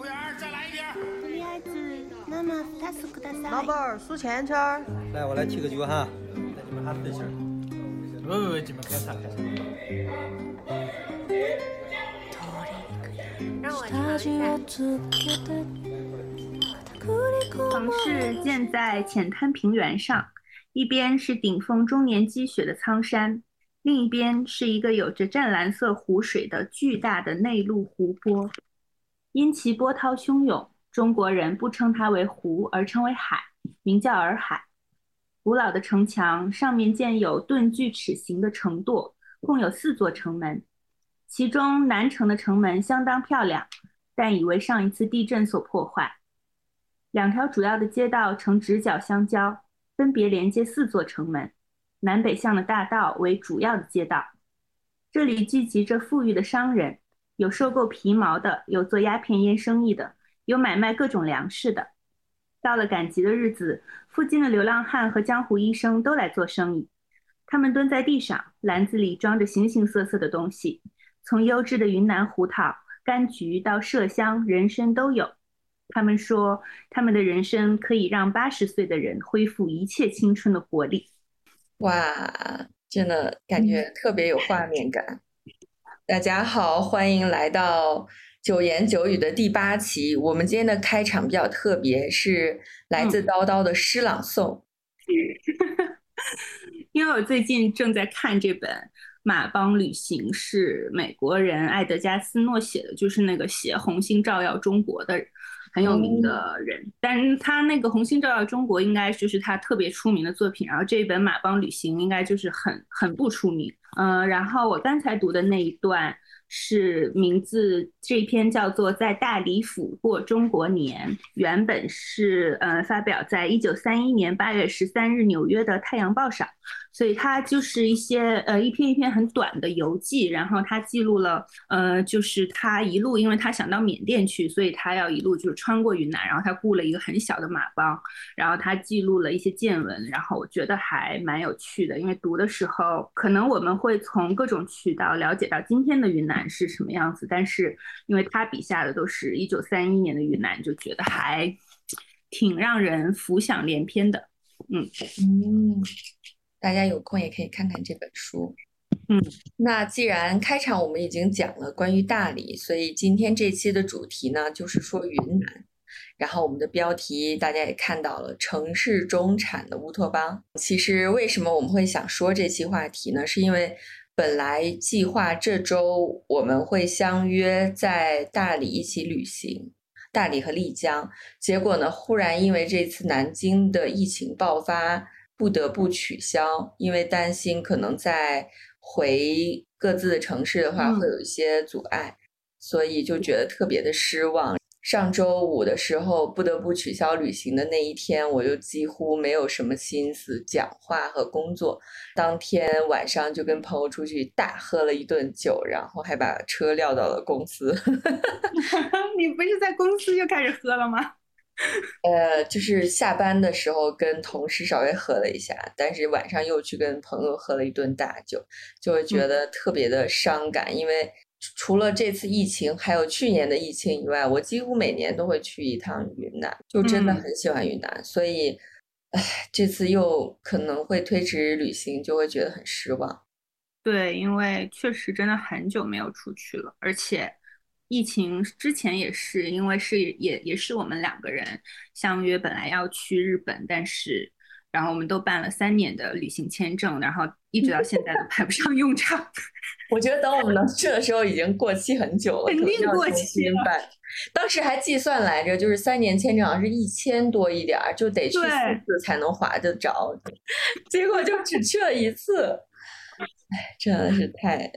服务员，再来一瓶。とりあえず生二つください。老板儿数钱圈儿。来，我来提个酒哈。来，你们喊对气儿。喂喂喂，你们开啥开啥。让我尝一下。城市建在浅滩平原上，一边是顶峰终年积雪的苍山，另一边是一个有着湛蓝色湖水的巨大的内陆湖泊。 因其波涛汹涌，中国人不称它为湖，而称为海，名叫洱海。古老的城墙上面建有盾锯齿形的城垛，共有四座城门。其中南城的城门相当漂亮，但已为上一次地震所破坏。两条主要的街道呈直角相交，分别连接四座城门。南北向的大道为主要的街道，这里聚集着富裕的商人。有收购皮毛的，有做鸦片烟生意的，有买卖各种粮食的。到了赶集的日子，附近的流浪汉和江湖医生都来做生意。他们蹲在地上，篮子里装着形形色色的东西，从优质的云南胡桃、柑橘到麝香、人参都有。他们说，他们的人参可以让八十岁的人恢复一切青春的活力。哇，真的感觉特别有画面感。大家好，欢迎来到九言九语的第八期。我们今天的开场比较特别，是来自叨叨的诗朗诵。因为我最近正在看这本《马帮旅行》，是美国人艾德加斯诺写的，就是那个写《红星照耀中国》的很有名的人。但是他那个《红星照耀中国》应该就是他特别出名的作品，然后这一本《马帮旅行》应该就是很很不出名。嗯，然后我刚才读的那一段。是名字这篇叫做《在大理府过中国年》，原本是呃发表在一九三一年八月十三日纽约的《太阳报》上，所以它就是一些呃一篇一篇很短的游记，然后他记录了呃就是他一路，因为他想到缅甸去，所以他要一路就是穿过云南，然后他雇了一个很小的马帮，然后他记录了一些见闻，然后我觉得还蛮有趣的，因为读的时候可能我们会从各种渠道了解到今天的云南。是什么样子？但是因为他笔下的都是一九三一年的云南，就觉得还挺让人浮想联翩的。嗯嗯，大家有空也可以看看这本书。嗯，那既然开场我们已经讲了关于大理，所以今天这期的主题呢就是说云南。然后我们的标题大家也看到了，城市中产的乌托邦。其实为什么我们会想说这期话题呢？是因为。本来计划这周我们会相约在大理一起旅行，大理和丽江。结果呢，忽然因为这次南京的疫情爆发，不得不取消，因为担心可能在回各自的城市的话会有一些阻碍，所以就觉得特别的失望。上周五的时候不得不取消旅行的那一天，我就几乎没有什么心思讲话和工作。当天晚上就跟朋友出去大喝了一顿酒，然后还把车撂到了公司。你不是在公司就开始喝了吗？呃，就是下班的时候跟同事稍微喝了一下，但是晚上又去跟朋友喝了一顿大酒，就会觉得特别的伤感，因为。除了这次疫情，还有去年的疫情以外，我几乎每年都会去一趟云南，就真的很喜欢云南。所以，唉，这次又可能会推迟旅行，就会觉得很失望。对，因为确实真的很久没有出去了，而且疫情之前也是，因为是也也是我们两个人相约，本来要去日本，但是。然后我们都办了三年的旅行签证，然后一直到现在都 派不上用场。我觉得等我们能去的时候已经过期很久了，肯定过期了。当时还计算来着，就是三年签证好像是一千多一点儿，就得去四次才能划得着。结果就只去了一次，哎，真的是太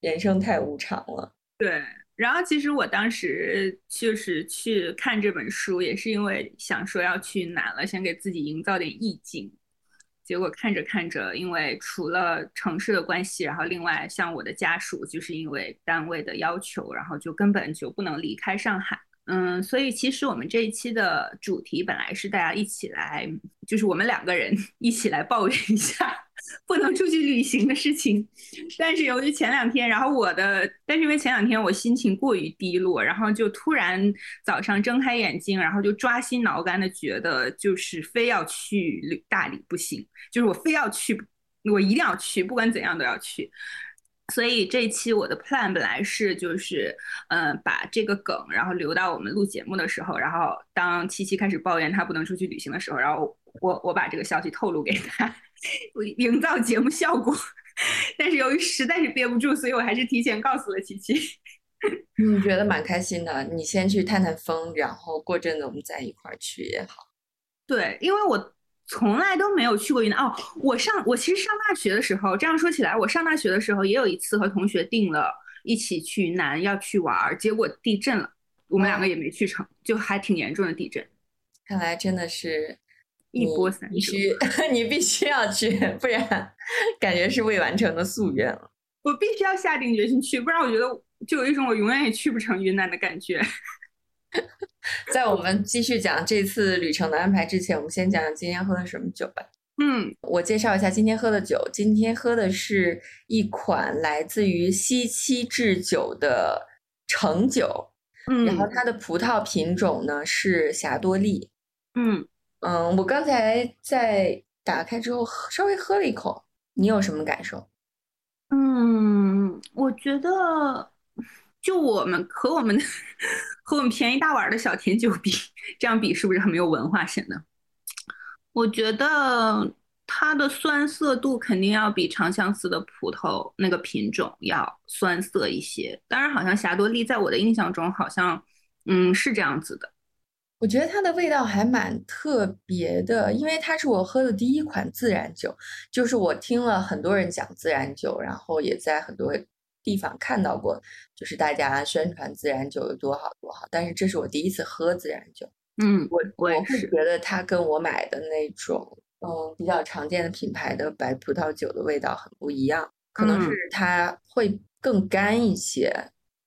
人生太无常了。对。然后其实我当时就是去看这本书，也是因为想说要去南了，想给自己营造点意境。结果看着看着，因为除了城市的关系，然后另外像我的家属，就是因为单位的要求，然后就根本就不能离开上海。嗯，所以其实我们这一期的主题本来是大家一起来，就是我们两个人 一起来抱怨一下 不能出去旅行的事情。但是由于前两天，然后我的，但是因为前两天我心情过于低落，然后就突然早上睁开眼睛，然后就抓心挠肝的觉得就是非要去旅大理不行，就是我非要去，我一定要去，不管怎样都要去。所以这一期我的 plan 本来是就是，嗯，把这个梗，然后留到我们录节目的时候，然后当七七开始抱怨她不能出去旅行的时候，然后我我把这个消息透露给他，营造节目效果。但是由于实在是憋不住，所以我还是提前告诉了七七。嗯，觉得蛮开心的。你先去探探风，然后过阵子我们再一块儿去也好。对，因为我。从来都没有去过云南哦。我上我其实上大学的时候，这样说起来，我上大学的时候也有一次和同学定了一起去云南要去玩，结果地震了，我们两个也没去成，就还挺严重的地震。看来真的是一波三折，你必须要去，不然感觉是未完成的夙愿了。我必须要下定决心去，不然我觉得就有一种我永远也去不成云南的感觉。在我们继续讲这次旅程的安排之前，我们先讲讲今天喝的什么酒吧。嗯，我介绍一下今天喝的酒。今天喝的是一款来自于西七制酒的橙酒，嗯，然后它的葡萄品种呢是霞多丽。嗯嗯，我刚才在打开之后稍微喝了一口，你有什么感受？嗯，我觉得。就我们和我们 和我们便宜大碗的小甜酒比，这样比是不是很没有文化显得？我觉得它的酸涩度肯定要比长相思的葡萄那个品种要酸涩一些。当然，好像霞多丽在我的印象中好像，嗯，是这样子的。我觉得它的味道还蛮特别的，因为它是我喝的第一款自然酒。就是我听了很多人讲自然酒，然后也在很多。地方看到过，就是大家宣传自然酒有多好多好，但是这是我第一次喝自然酒。嗯，我我我会觉得它跟我买的那种嗯比较常见的品牌的白葡萄酒的味道很不一样，可能是它会更干一些。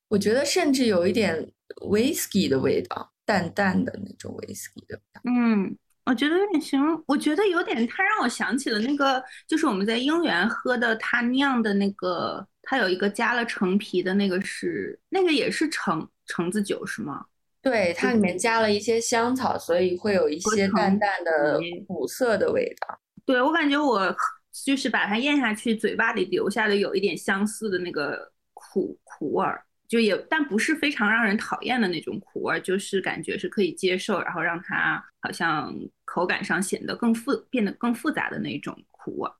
我觉得甚至有一点 whisky 的味道，淡淡的那种 whisky 的味道。嗯。我觉得有点形容，我觉得有点，它让我想起了那个，就是我们在英园喝的他酿的那个，它有一个加了橙皮的那个是，那个也是橙橙子酒是吗？对，它里面加了一些香草，所以会有一些淡淡的苦涩的味道。对我感觉我就是把它咽下去，嘴巴里留下的有一点相似的那个苦苦味儿。就也，但不是非常让人讨厌的那种苦味儿，就是感觉是可以接受，然后让它好像口感上显得更复，变得更复杂的那种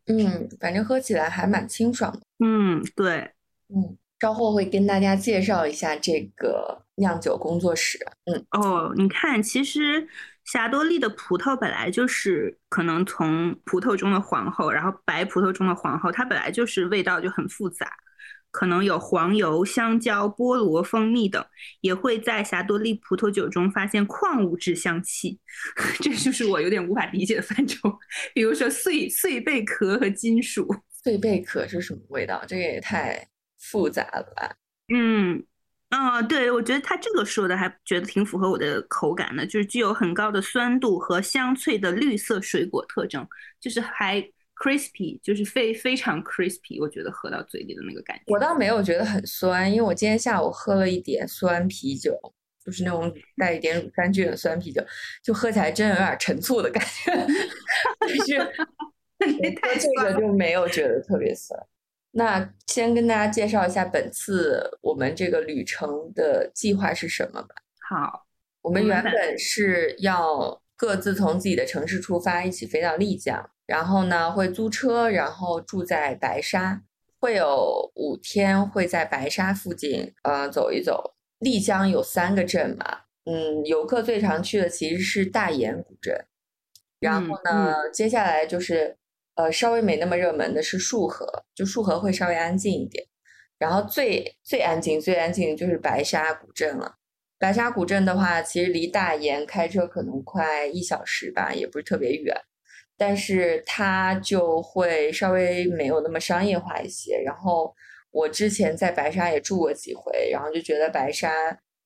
嗯，反正喝起来还蛮清爽的。嗯，对，嗯，稍后会跟大家介绍一下这个酿酒工作室。嗯，哦，你看，其实霞多丽的葡萄本来就是可能从葡萄中的皇后，然后白葡萄中的皇后，它本来就是味道就很复杂。可能有黄油、香蕉、菠萝、蜂蜜等，也会在霞多丽葡萄酒中发现矿物质香气，这就是我有点无法理解的范畴。比如说碎碎贝壳和金属。碎贝壳是什么味道？这个也太复杂了吧？嗯，啊，对，我觉得他这个说的还觉得挺符合我的口感的，就是具有很高的酸度和香脆的绿色水果特征，就是还。Crispy 就是非非常 crispy，我觉得喝到嘴里的那个感觉。我倒没有觉得很酸，因为我今天下午喝了一点酸啤酒，就是那种带一点乳酸菌的酸啤酒，就喝起来真有点陈醋的感觉。但是 喝这个就没有觉得特别酸。那先跟大家介绍一下本次我们这个旅程的计划是什么吧。好，我们原本是要各自从自己的城市出发，一起飞到丽江。然后呢，会租车，然后住在白沙，会有五天会在白沙附近呃走一走。丽江有三个镇嘛，嗯，游客最常去的其实是大研古镇。然后呢，接下来就是呃稍微没那么热门的是束河，就束河会稍微安静一点。然后最最安静最安静就是白沙古镇了。白沙古镇的话，其实离大研开车可能快一小时吧，也不是特别远。但是它就会稍微没有那么商业化一些。然后我之前在白沙也住过几回，然后就觉得白沙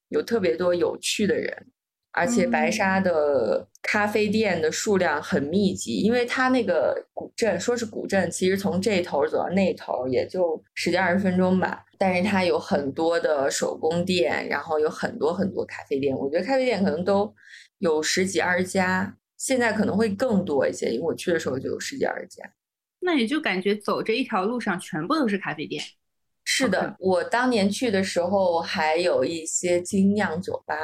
有特别多有趣的人，而且白沙的咖啡店的数量很密集，因为它那个古镇说是古镇，其实从这头走到那头也就十几二十分钟吧。但是它有很多的手工店，然后有很多很多咖啡店。我觉得咖啡店可能都有十几二十家，现在可能会更多一些，因为我去的时候就有十几二十家。那也就感觉走这一条路上全部都是咖啡店。是的，我当年去的时候还有一些精酿酒吧，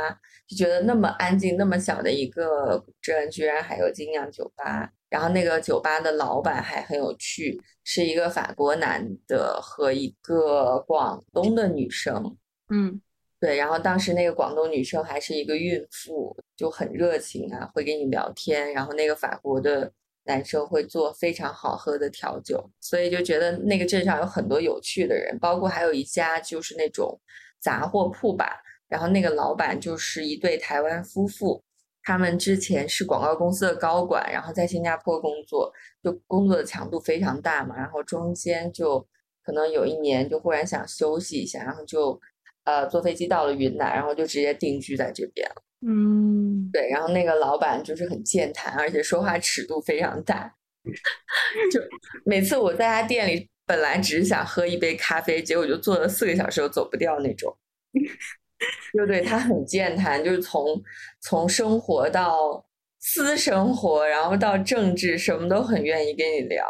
就觉得那么安静、那么小的一个古镇，居然还有精酿酒吧。然后那个酒吧的老板还很有趣，是一个法国男的和一个广东的女生。嗯，对。然后当时那个广东女生还是一个孕妇，就很热情啊，会跟你聊天。然后那个法国的。男生会做非常好喝的调酒，所以就觉得那个镇上有很多有趣的人，包括还有一家就是那种杂货铺吧。然后那个老板就是一对台湾夫妇，他们之前是广告公司的高管，然后在新加坡工作，就工作的强度非常大嘛。然后中间就可能有一年就忽然想休息一下，然后就呃坐飞机到了云南，然后就直接定居在这边了。嗯，对，然后那个老板就是很健谈，而且说话尺度非常大。就每次我在他店里，本来只是想喝一杯咖啡，结果就坐了四个小时都走不掉那种。就对他很健谈，就是从从生活到私生活，然后到政治，什么都很愿意跟你聊。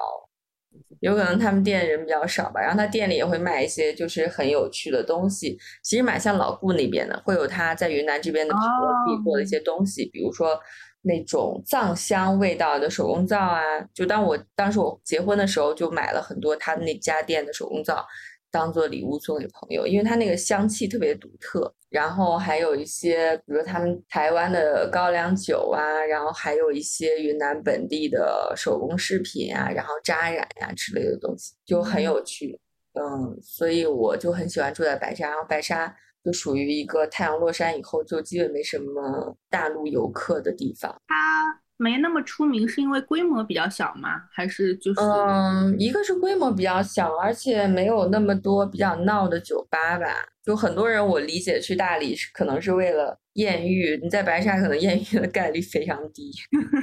有可能他们店人比较少吧，然后他店里也会卖一些就是很有趣的东西，其实蛮像老顾那边的，会有他在云南这边的皮地做的一些东西，比如说那种藏香味道的手工皂啊。就当我当时我结婚的时候，就买了很多他那家店的手工皂。当做礼物送给朋友，因为它那个香气特别独特。然后还有一些，比如他们台湾的高粱酒啊，然后还有一些云南本地的手工饰品啊，然后扎染呀之类的东西，就很有趣。嗯，所以我就很喜欢住在白沙。然后白沙就属于一个太阳落山以后就基本没什么大陆游客的地方。它。没那么出名，是因为规模比较小吗？还是就是？嗯，一个是规模比较小，而且没有那么多比较闹的酒吧吧。就很多人，我理解去大理是可能是为了艳遇，你在白沙可能艳遇的概率非常低。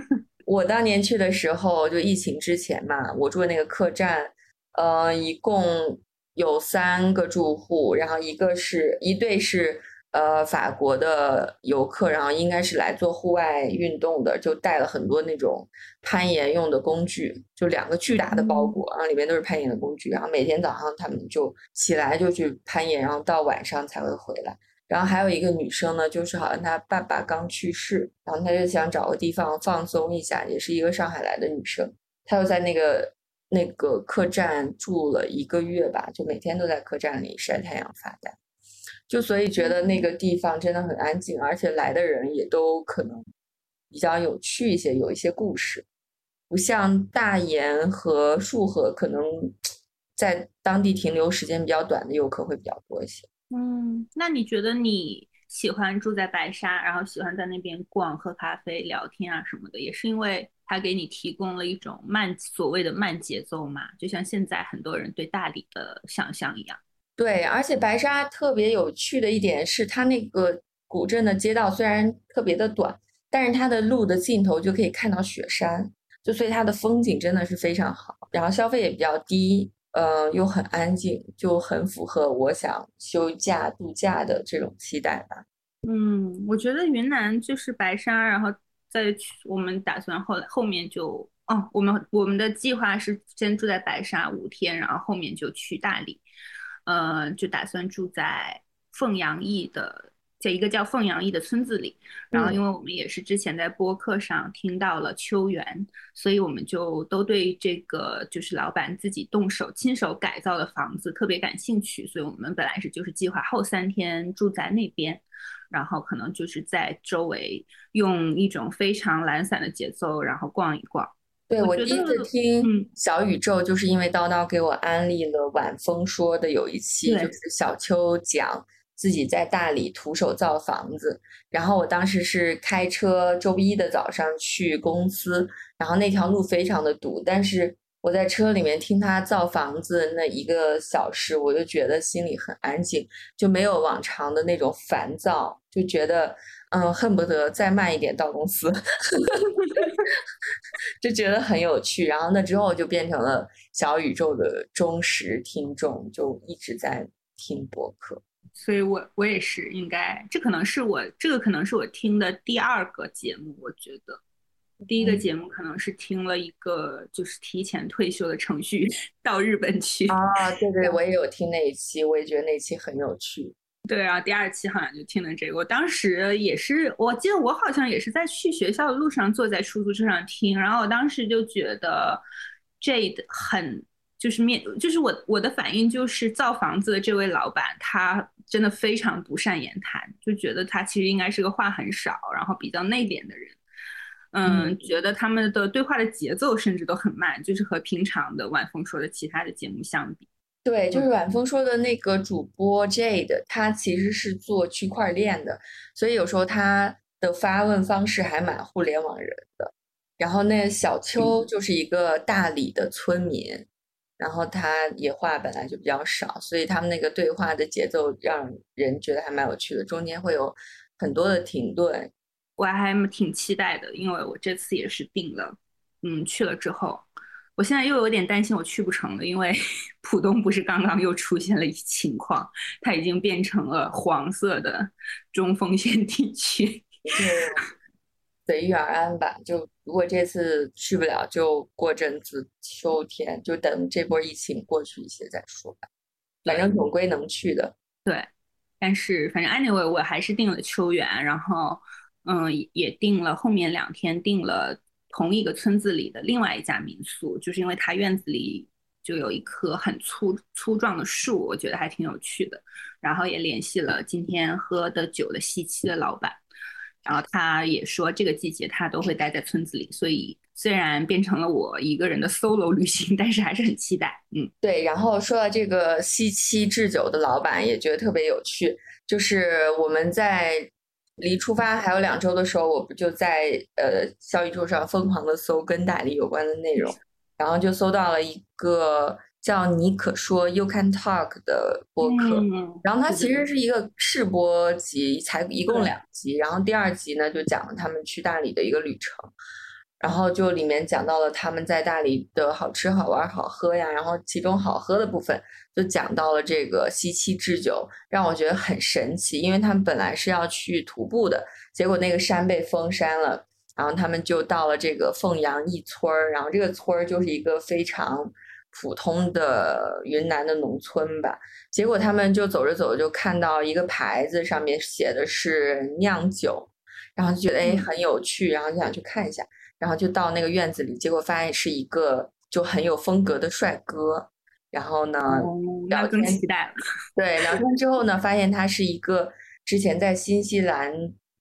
我当年去的时候，就疫情之前嘛，我住的那个客栈，呃，一共有三个住户，然后一个是一对是。呃，法国的游客，然后应该是来做户外运动的，就带了很多那种攀岩用的工具，就两个巨大的包裹，然后里面都是攀岩的工具，然后每天早上他们就起来就去攀岩，然后到晚上才会回来。然后还有一个女生呢，就是好像她爸爸刚去世，然后她就想找个地方放松一下，也是一个上海来的女生，她就在那个那个客栈住了一个月吧，就每天都在客栈里晒太阳发呆。就所以觉得那个地方真的很安静，而且来的人也都可能比较有趣一些，有一些故事，不像大研和束河，可能在当地停留时间比较短的游客会比较多一些。嗯，那你觉得你喜欢住在白沙，然后喜欢在那边逛、喝咖啡、聊天啊什么的，也是因为它给你提供了一种慢所谓的慢节奏嘛？就像现在很多人对大理的想象一样。对，而且白沙特别有趣的一点是，它那个古镇的街道虽然特别的短，但是它的路的尽头就可以看到雪山，就所以它的风景真的是非常好，然后消费也比较低，呃，又很安静，就很符合我想休假度假的这种期待吧。嗯，我觉得云南就是白沙，然后再去，我们打算后来后面就，哦，我们我们的计划是先住在白沙五天，然后后面就去大理。呃，就打算住在凤阳驿的，在一个叫凤阳驿的村子里。然后，因为我们也是之前在播客上听到了秋园，所以我们就都对这个就是老板自己动手亲手改造的房子特别感兴趣。所以我们本来是就是计划后三天住在那边，然后可能就是在周围用一种非常懒散的节奏，然后逛一逛。对我第一次听小宇宙，就是因为叨叨给我安利了晚风说的有一期，就是小邱讲自己在大理徒手造房子。然后我当时是开车周一的早上去公司，然后那条路非常的堵，但是我在车里面听他造房子那一个小时，我就觉得心里很安静，就没有往常的那种烦躁，就觉得嗯，恨不得再慢一点到公司，就觉得很有趣。然后那之后就变成了小宇宙的忠实听众，就一直在听播客。所以我我也是应该，这可能是我这个可能是我听的第二个节目，我觉得。第一个节目可能是听了一个就是提前退休的程序 到日本去啊，对对，我也有听那一期，我也觉得那期很有趣。对啊，第二期好像就听了这个，我当时也是，我记得我好像也是在去学校的路上坐在出租车上听，然后我当时就觉得 Jade 很就是面就是我我的反应就是造房子的这位老板他真的非常不善言谈，就觉得他其实应该是个话很少，然后比较内敛的人。嗯，觉得他们的对话的节奏甚至都很慢，就是和平常的晚风说的其他的节目相比。对，就是晚风说的那个主播 Jade，他其实是做区块链的，所以有时候他的发问方式还蛮互联网人的。然后那小邱就是一个大理的村民，然后他也话本来就比较少，所以他们那个对话的节奏让人觉得还蛮有趣的，中间会有很多的停顿。我还挺期待的，因为我这次也是定了，嗯，去了之后，我现在又有点担心我去不成了，因为 浦东不是刚刚又出现了一情况，它已经变成了黄色的中风险地区。随遇而安吧，就如果这次去不了，就过阵子秋天，就等这波疫情过去一些再说吧。反正总归能去的。对，但是反正 anyway 我还是定了秋园，然后。嗯，也定了后面两天定了同一个村子里的另外一家民宿，就是因为他院子里就有一棵很粗粗壮的树，我觉得还挺有趣的。然后也联系了今天喝的酒的西七的老板，然后他也说这个季节他都会待在村子里，所以虽然变成了我一个人的 solo 旅行，但是还是很期待。嗯，对。然后说到这个西七制酒的老板，也觉得特别有趣，就是我们在。离出发还有两周的时候，我不就在呃小宇宙上疯狂的搜跟大理有关的内容，然后就搜到了一个叫“你可说 ”（You Can Talk） 的播客，然后它其实是一个试播集，才一共两集，然后第二集呢就讲了他们去大理的一个旅程。然后就里面讲到了他们在大理的好吃好玩好喝呀，然后其中好喝的部分就讲到了这个西七制酒，让我觉得很神奇，因为他们本来是要去徒步的，结果那个山被封山了，然后他们就到了这个凤阳一村儿，然后这个村儿就是一个非常普通的云南的农村吧，结果他们就走着走着就看到一个牌子，上面写的是酿酒，然后就觉得哎很有趣，然后就想去看一下。然后就到那个院子里，结果发现是一个就很有风格的帅哥。然后呢，聊天期待了。对，聊天之后呢，发现他是一个之前在新西兰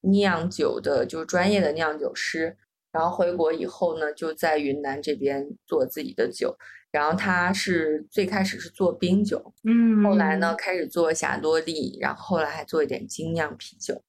酿酒的，就是专业的酿酒师。然后回国以后呢，就在云南这边做自己的酒。然后他是最开始是做冰酒，嗯，后来呢开始做霞多丽，然后后来还做一点精酿啤酒。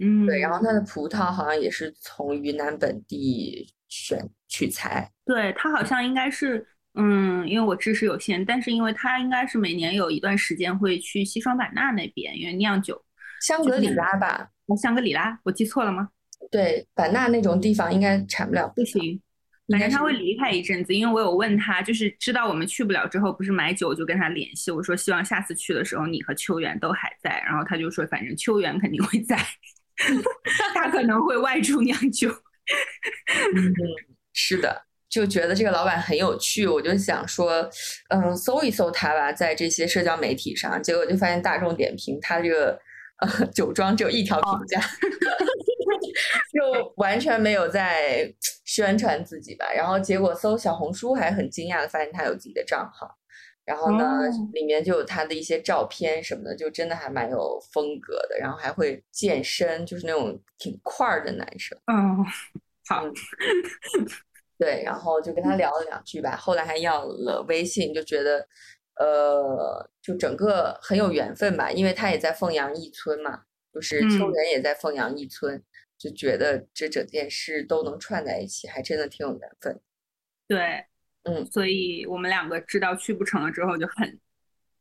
嗯，对，然后他的葡萄好像也是从云南本地选取材。对，他好像应该是，嗯，因为我知识有限，但是因为他应该是每年有一段时间会去西双版纳那边，因为酿酒。香格里拉吧？香格里拉，我记错了吗？对，版纳那种地方应该产不了。不行。反正他会离开一阵子，因为我有问他，就是知道我们去不了之后，不是买酒就跟他联系，我说希望下次去的时候你和秋元都还在，然后他就说反正秋元肯定会在。他可能会外出酿酒。嗯，是的，就觉得这个老板很有趣，我就想说，嗯，搜一搜他吧，在这些社交媒体上，结果就发现大众点评他这个呃 酒庄只有一条评价，就完全没有在宣传自己吧。然后结果搜小红书还很惊讶的发现他有自己的账号。然后呢，里面就有他的一些照片什么的，就真的还蛮有风格的。然后还会健身，就是那种挺块儿的男生。嗯，好。对，然后就跟他聊了两句吧。后来还要了微信，就觉得，呃，就整个很有缘分吧。因为他也在凤阳一村嘛，就是秋人也在凤阳一村，就觉得这整件事都能串在一起，还真的挺有缘分。对。嗯所以我们两个知道去不成了之后就很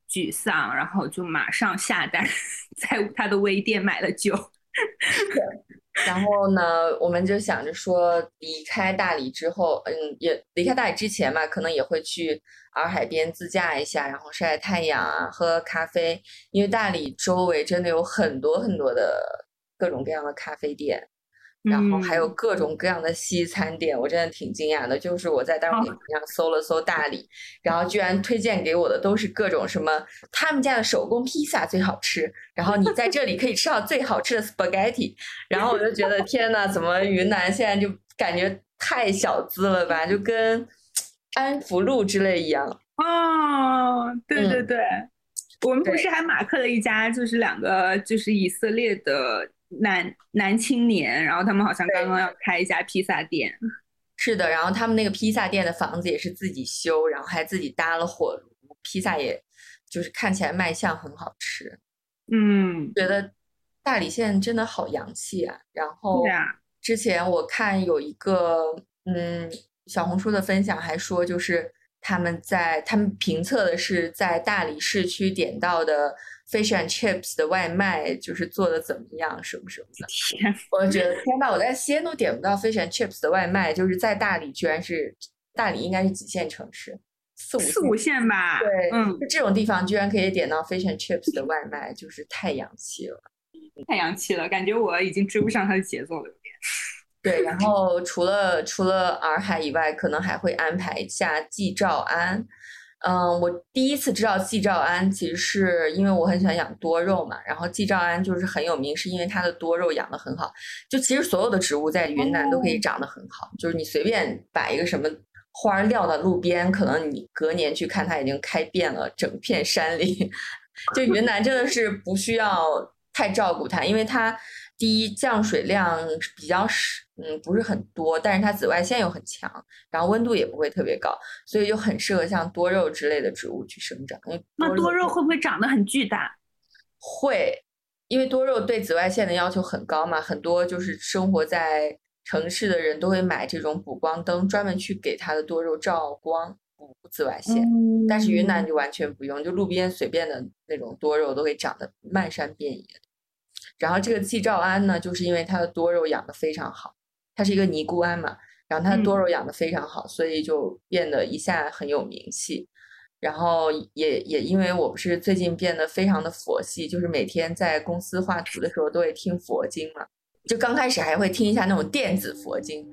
沮丧，然后就马上下单 在他的微店买了酒。然后呢，我们就想着说，离开大理之后，嗯，也离开大理之前嘛，可能也会去洱海边自驾一下，然后晒晒太阳啊，喝咖啡。因为大理周围真的有很多很多的各种各样的咖啡店，然后还有嗯各种各样的西餐店，我真的挺惊讶的。就是我在大众点评上搜了搜大理，然后居然推荐给我的都是各种什么他们家的手工披萨最好吃，然后你在这里可以吃到最好吃的 spaghetti，然后我就觉得天呐，怎么云南现在就感觉太小资了吧，就跟安福路之类一样。哦，对对嗯对，我们不是还马克了一家，就是两个就是以色列的男男青年，然后他们好像刚刚要开一家披萨店。是的，然后他们那个披萨店的房子也是自己修，然后还自己搭了火炉，披萨也就是看起来卖相很好吃。嗯，觉得大理现在真的好洋气啊！然后之前我看有一个嗯小红书的分享，还说就是他们在他们评测的是在大理市区点到的 fish and chips 的外卖，就是做的怎么样，什么什么的。天，我觉得天呐，我在西安都点不到 fish and chips 的外卖，就是在大理居然是大理应该是几线城市，四五四五线。吧。对，嗯，就这种地方居然可以点到 fish and chips 的外卖，就是太洋气了。太洋气了，感觉我已经追不上他的节奏了。对，然后除了除了洱海以外，可能还会安排一下季兆安。嗯，我第一次知道季兆安，其实是因为我很喜欢养多肉嘛。然后季兆安就是很有名，是因为它的多肉养得很好。就其实所有的植物在云南都可以哦长得很好，就是你随便摆一个什么花儿撂到路边，可能你隔年去看，它已经开遍了整片山林。就云南真的是不需要太照顾它，因为它第一降水量比较少，嗯，不是很多，但是它紫外线又很强，然后温度也不会特别高，所以就很适合像多肉之类的植物去生长。那多肉会不会长得很巨大？会，因为多肉对紫外线的要求很高嘛，很多就是生活在城市的人都会买这种补光灯，专门去给它的多肉照光补紫外线。但是云南就完全不用，就路边随便的那种多肉都会长得漫山遍野的。然后这个季照安呢，就是因为它的多肉养得非常好，它是一个尼姑庵嘛，然后它的多肉养的非常好，所以就变得一下很有名气。然后也也因为我不是最近变得非常的佛系，就是每天在公司画图的时候都会听佛经嘛，就刚开始还会听一下那种电子佛经，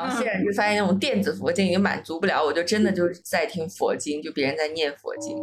然后现在就发现那种电子佛经已经满足不了，我就真的就是在听佛经，就别人在念佛经。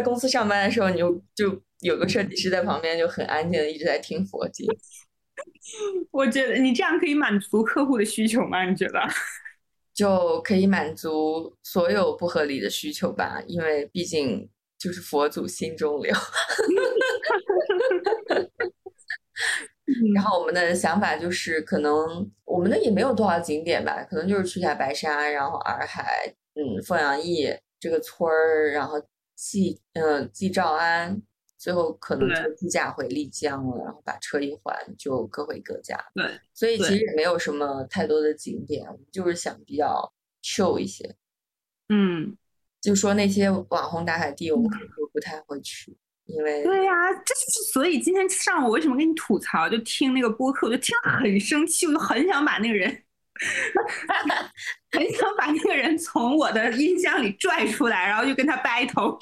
在公司上班的时候，你就就有个设计师在旁边，就很安静的一直在听佛经。我觉得你这样可以满足客户的需求吗？你觉得？就可以满足所有不合理的需求吧，因为毕竟就是佛祖心中留。然后我们的想法就是，可能我们的也没有多少景点吧，可能就是去下白沙，然后洱海，嗯，凤阳驿这个村儿，然后季，嗯，季兆安，最后可能就自驾回丽江了，然后把车一还，就各回各家。对，所以其实也没有什么太多的景点，我们就是想比较 chill 一些。嗯，就说那些网红打卡地，我们可能就不太会去，因为对呀、这就是所以今天上午我为什么跟你吐槽，就听那个播客，我就听了很生气，我就很想把那个人，很想把那个人从我的音箱里拽出来，然后就跟他 battle。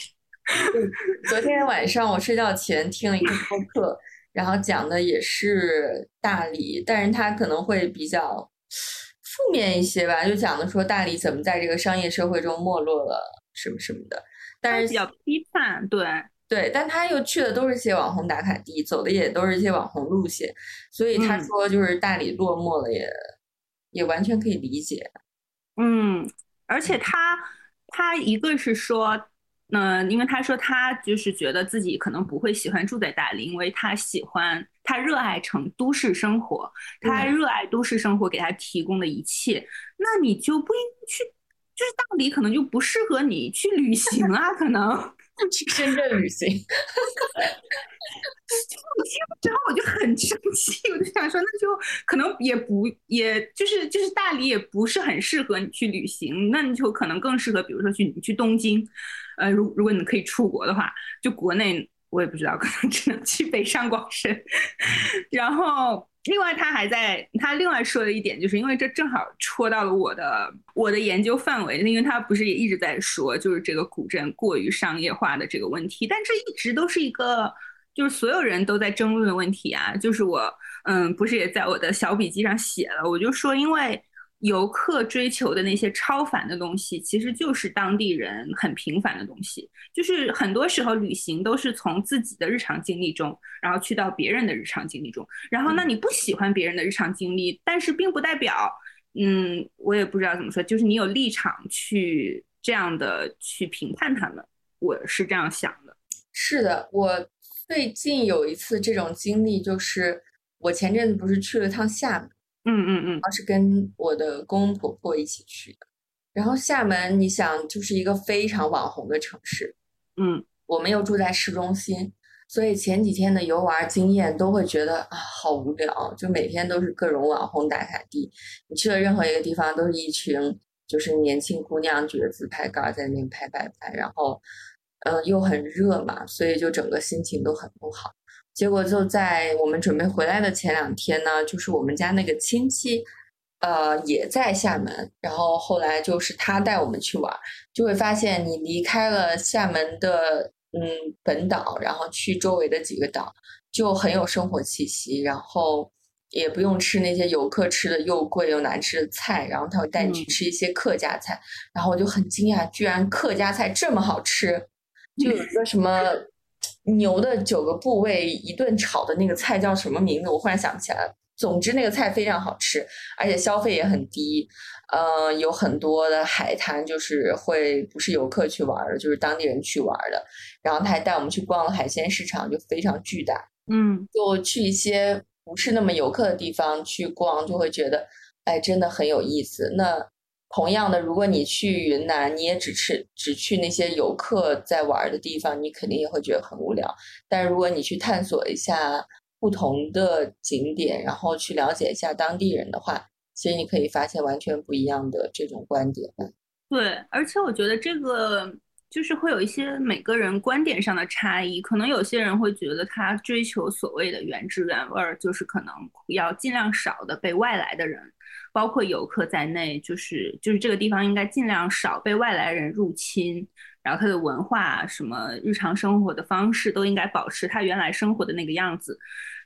昨天晚上我睡觉前听了一个播客，然后讲的也是大理，但是他可能会比较负面一些吧，就讲的说大理怎么在这个商业社会中没落了什么什么的。但是比较批判，对，对，但他又去的都是些网红打卡地，走的也都是一些网红路线，所以他嗯说就是大理落寞了也，也完全可以理解。嗯，而且他他一个是说，嗯、因为他说他就是觉得自己可能不会喜欢住在大理，因为他喜欢他热爱成都市生活，他嗯。热爱都市生活给他提供的一切，那你就不应去，就是大理可能就不适合你去旅行啊，可能。去深圳旅行，我听了之后我就很生气，我就想说，那就可能也不，也就是就是大理也不是很适合你去旅行，那你就可能更适合，比如说去你去东京，呃，如如果你可以出国的话，就国内我也不知道，可能只能去北上广深。然后另外他还在他另外说了一点，就是因为这正好戳到了我的我的研究范围，因为他不是也一直在说，就是这个古镇过于商业化的这个问题，但这一直都是一个。就是所有人都在争论的问题啊，就是我，嗯，不是也在我的小笔记上写了，我就说，因为游客追求的那些超凡的东西，其实就是当地人很平凡的东西，就是很多时候旅行都是从自己的日常经历中，然后去到别人的日常经历中，然后那你不喜欢别人的日常经历，但是并不代表，嗯，我也不知道怎么说，就是你有立场去这样的去评判他们，我是这样想的。是的，我最近有一次这种经历，就是我前阵子不是去了趟厦门，嗯嗯嗯是跟我的公公婆婆一起去的。然后厦门，你想，就是一个非常网红的城市，嗯我们又住在市中心，所以前几天的游玩经验都会觉得啊，好无聊，就每天都是各种网红打卡地。你去了任何一个地方，都是一群就是年轻姑娘举着自拍杆在那边拍拍拍，然后，嗯、又很热嘛，所以就整个心情都很不好。结果就在我们准备回来的前两天呢，就是我们家那个亲戚，呃，也在厦门，然后后来就是他带我们去玩儿，就会发现你离开了厦门的嗯本岛，然后去周围的几个岛，就很有生活气息，然后也不用吃那些游客吃的又贵又难吃的菜，然后他会带你去嗯吃一些客家菜，然后我就很惊讶，居然客家菜这么好吃，就有一个什么。牛的九个部位一顿炒的那个菜叫什么名字？我忽然想不起来了。总之那个菜非常好吃，而且消费也很低。呃，有很多的海滩，就是会不是游客去玩儿的，就是当地人去玩儿的。然后他还带我们去逛了海鲜市场，就非常巨大。嗯就去一些不是那么游客的地方去逛，就会觉得，哎，真的很有意思。那同样的，如果你去云南，你也只吃只去那些游客在玩的地方，你肯定也会觉得很无聊。但如果你去探索一下不同的景点，然后去了解一下当地人的话，其实你可以发现完全不一样的这种观点。对，而且我觉得这个就是会有一些每个人观点上的差异，可能有些人会觉得他追求所谓的原汁原味儿，就是可能要尽量少的被外来的人，包括游客在内，就是就是这个地方应该尽量少被外来人入侵，然后它的文化什么日常生活的方式都应该保持它原来生活的那个样子，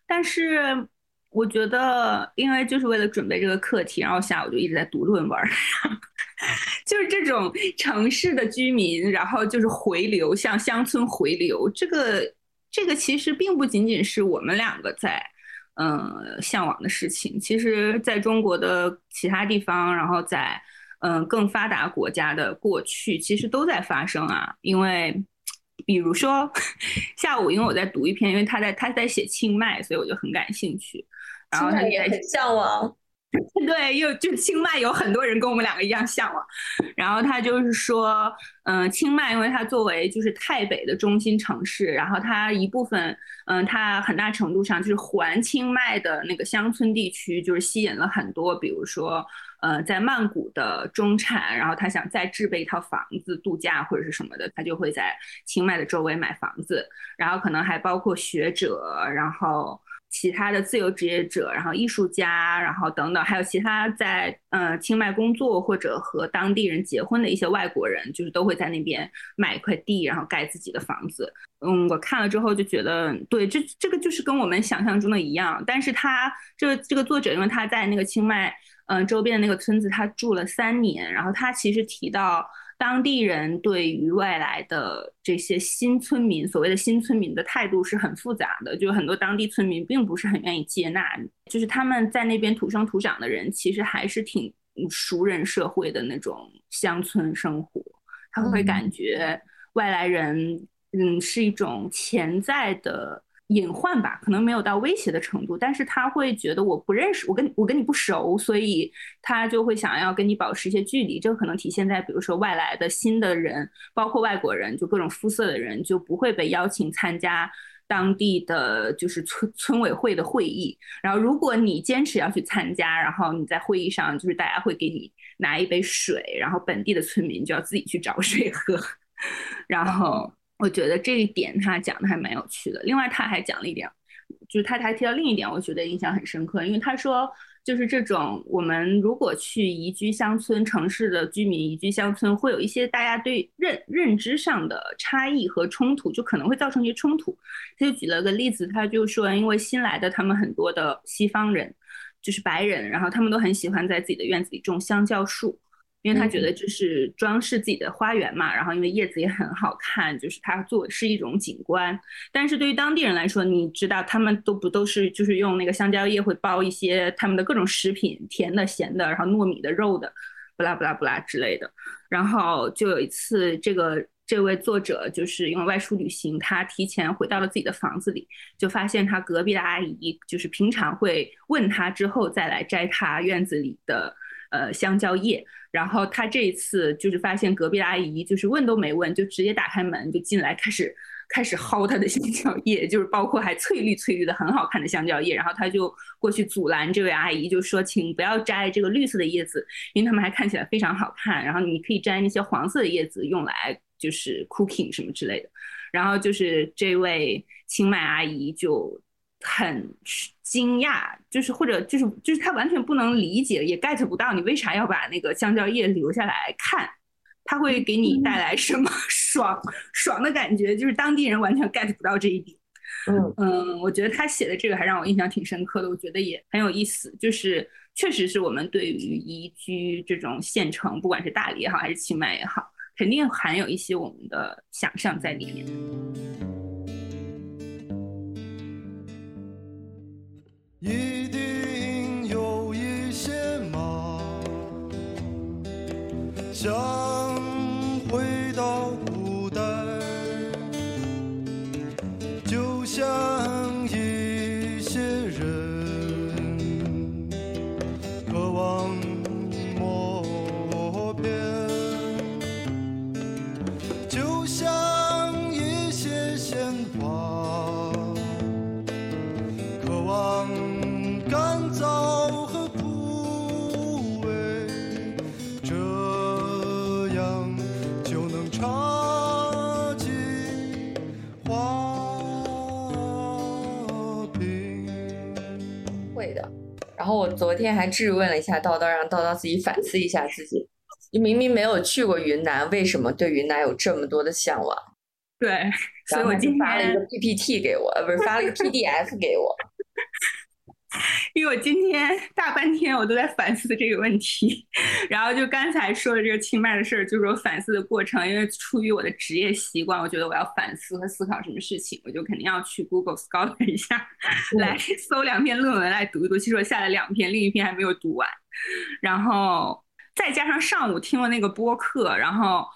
但是。我觉得，因为就是为了准备这个课题，然后下午就一直在读论文，就是这种城市的居民，然后就是回流，向乡村回流，这个这个其实并不仅仅是我们两个在、呃向往的事情，其实在中国的其他地方，然后在嗯、呃更发达国家的过去，其实都在发生啊，因为。比如说，下午因为我在读一篇，因为他在他在写清迈，所以我就很感兴趣。然后他也很向往。对，又就清迈有很多人跟我们两个一样向往。然后他就是说，嗯、清迈因为它作为就是泰北的中心城市，然后它一部分，嗯、它很大程度上就是环清迈的那个乡村地区，就是吸引了很多，比如说。呃，在曼谷的中产，然后他想再置备一套房子度假或者是什么的，他就会在清迈的周围买房子，然后可能还包括学者，然后其他的自由职业者，然后艺术家，然后等等，还有其他在呃清迈工作或者和当地人结婚的一些外国人，就是都会在那边买一块地，然后盖自己的房子。嗯，我看了之后就觉得，对，这这个就是跟我们想象中的一样，但是他这个这个作者，因为他在那个清迈。嗯、周边的那个村子，他住了三年，然后他其实提到当地人对于外来的这些新村民，所谓的新村民的态度是很复杂的，就很多当地村民并不是很愿意接纳，就是他们在那边土生土长的人，其实还是挺熟人社会的那种乡村生活，他会感觉外来人，嗯，是一种潜在的。隐患吧，可能没有到威胁的程度，但是他会觉得我不认识，我跟我跟你不熟，所以他就会想要跟你保持一些距离。这个可能体现在比如说外来的新的人，包括外国人，就各种肤色的人，就不会被邀请参加当地的就是村村委会的会议。然后如果你坚持要去参加，然后你在会议上就是大家会给你拿一杯水，然后本地的村民就要自己去找水喝，然后。我觉得这一点他讲的还蛮有趣的。另外，他还讲了一点，就是他还提到另一点，我觉得印象很深刻。因为他说，就是这种我们如果去移居乡村，城市的居民移居乡村，会有一些大家对认认知上的差异和冲突，就可能会造成一些冲突。他就举了个例子，他就说，因为新来的他们很多的西方人，就是白人，然后他们都很喜欢在自己的院子里种香蕉树。因为他觉得这是装饰自己的花园嘛，然后因为叶子也很好看，就是它作为是一种景观。但是对于当地人来说，你知道他们都不都是就是用那个香蕉叶会包一些他们的各种食品，甜的、咸的，然后糯米的、肉的，不啦不啦不啦之类的。然后就有一次，这个这位作者就是因为外出旅行，他提前回到了自己的房子里，就发现他隔壁的阿姨就是平常会问他之后再来摘他院子里的呃香蕉叶。然后他这一次就是发现隔壁的阿姨就是问都没问，就直接打开门就进来，开始开始薅他的香蕉叶，就是包括还翠绿翠绿的很好看的香蕉叶。然后他就过去阻拦这位阿姨，就说：“请不要摘这个绿色的叶子，因为它们还看起来非常好看。然后你可以摘那些黄色的叶子，用来就是 cooking 什么之类的。”然后就是这位清迈阿姨就。很惊讶，就是或者就是就是他完全不能理解，也 get 不到你为啥要把那个香蕉叶留下来看，他会给你带来什么 爽爽的感觉？就是当地人完全 get 不到这一点。嗯嗯，我觉得他写的这个还让我印象挺深刻的，我觉得也很有意思。就是确实是我们对于移居这种县城，不管是大理也好，还是清迈也好，肯定含有一些我们的想象在里面。一定有一些马，想昨天还质问了一下叨叨，让叨叨自己反思一下自己。你明明没有去过云南，为什么对云南有这么多的向往？对，所以我今天发了一个 PPT 给我，呃，不是发了一个 PDF 给我。因为我今天大半天我都在反思这个问题，然后就刚才说的这个清迈的事儿，就是我反思的过程。因为出于我的职业习惯，我觉得我要反思和思考什么事情，我就肯定要去 Google Scholar 一下，来搜两篇论文来读一读。其实我下了两篇，另一篇还没有读完，然后再加上上午听了那个播客，然后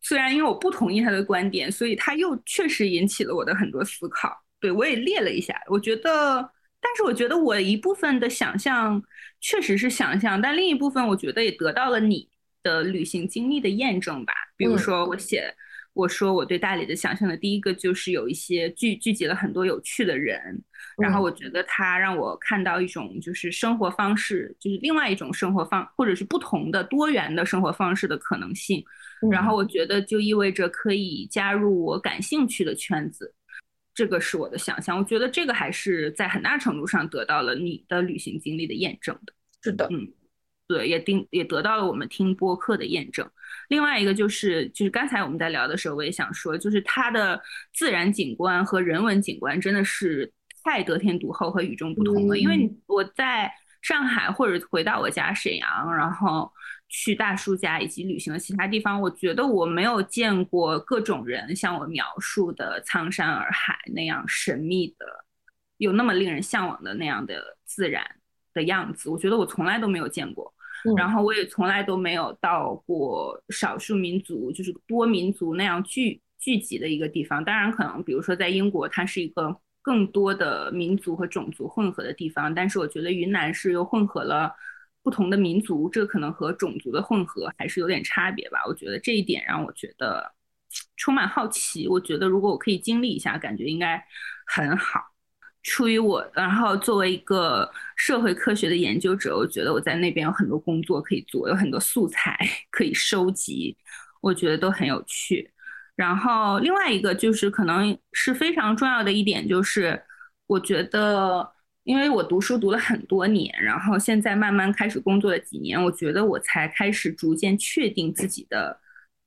虽然因为我不同意他的观点，所以他又确实引起了我的很多思考。对我也列了一下，我觉得但是我觉得我一部分的想象确实是想象，但另一部分我觉得也得到了你的旅行经历的验证吧。比如嗯说我写，我说我对大理的想象的第一个就是有一些聚聚集了很多有趣的人，然后嗯我觉得它让我看到一种就是生活方式，就是另外一种生活方，或者是不同的多元的生活方式的可能性。然后我觉得就意味着可以加入我感兴趣的圈子，这个是我的想象。我觉得这个还是在很大程度上得到了你的旅行经历的验证的。是的，嗯对，也定也得到了我们听播客的验证。另外一个就是，就是刚才我们在聊的时候，我也想说，就是它的自然景观和人文景观真的是太得天独厚和与众不同了。因为你我在上海或者回到我家沈阳，然后去大叔家以及旅行的其他地方，我觉得我没有见过各种人像我描述的苍山洱海那样神秘的，有那么令人向往的那样的自然的样子。我觉得我从来都没有见过。嗯然后我也从来都没有到过少数民族，就是多民族那样聚聚集的一个地方。当然，可能比如说在英国，它是一个更多的民族和种族混合的地方，但是我觉得云南是又混合了不同的民族，这可能和种族的混合还是有点差别吧。我觉得这一点让我觉得充满好奇。我觉得如果我可以经历一下，感觉应该很好。出于我，然后作为一个社会科学的研究者，我觉得我在那边有很多工作可以做，有很多素材 可以收集，我觉得都很有趣。然后另外一个就是可能是非常重要的一点，就是我觉得，因为我读书读了很多年，然后现在慢慢开始工作了几年，我觉得我才开始逐渐确定自己的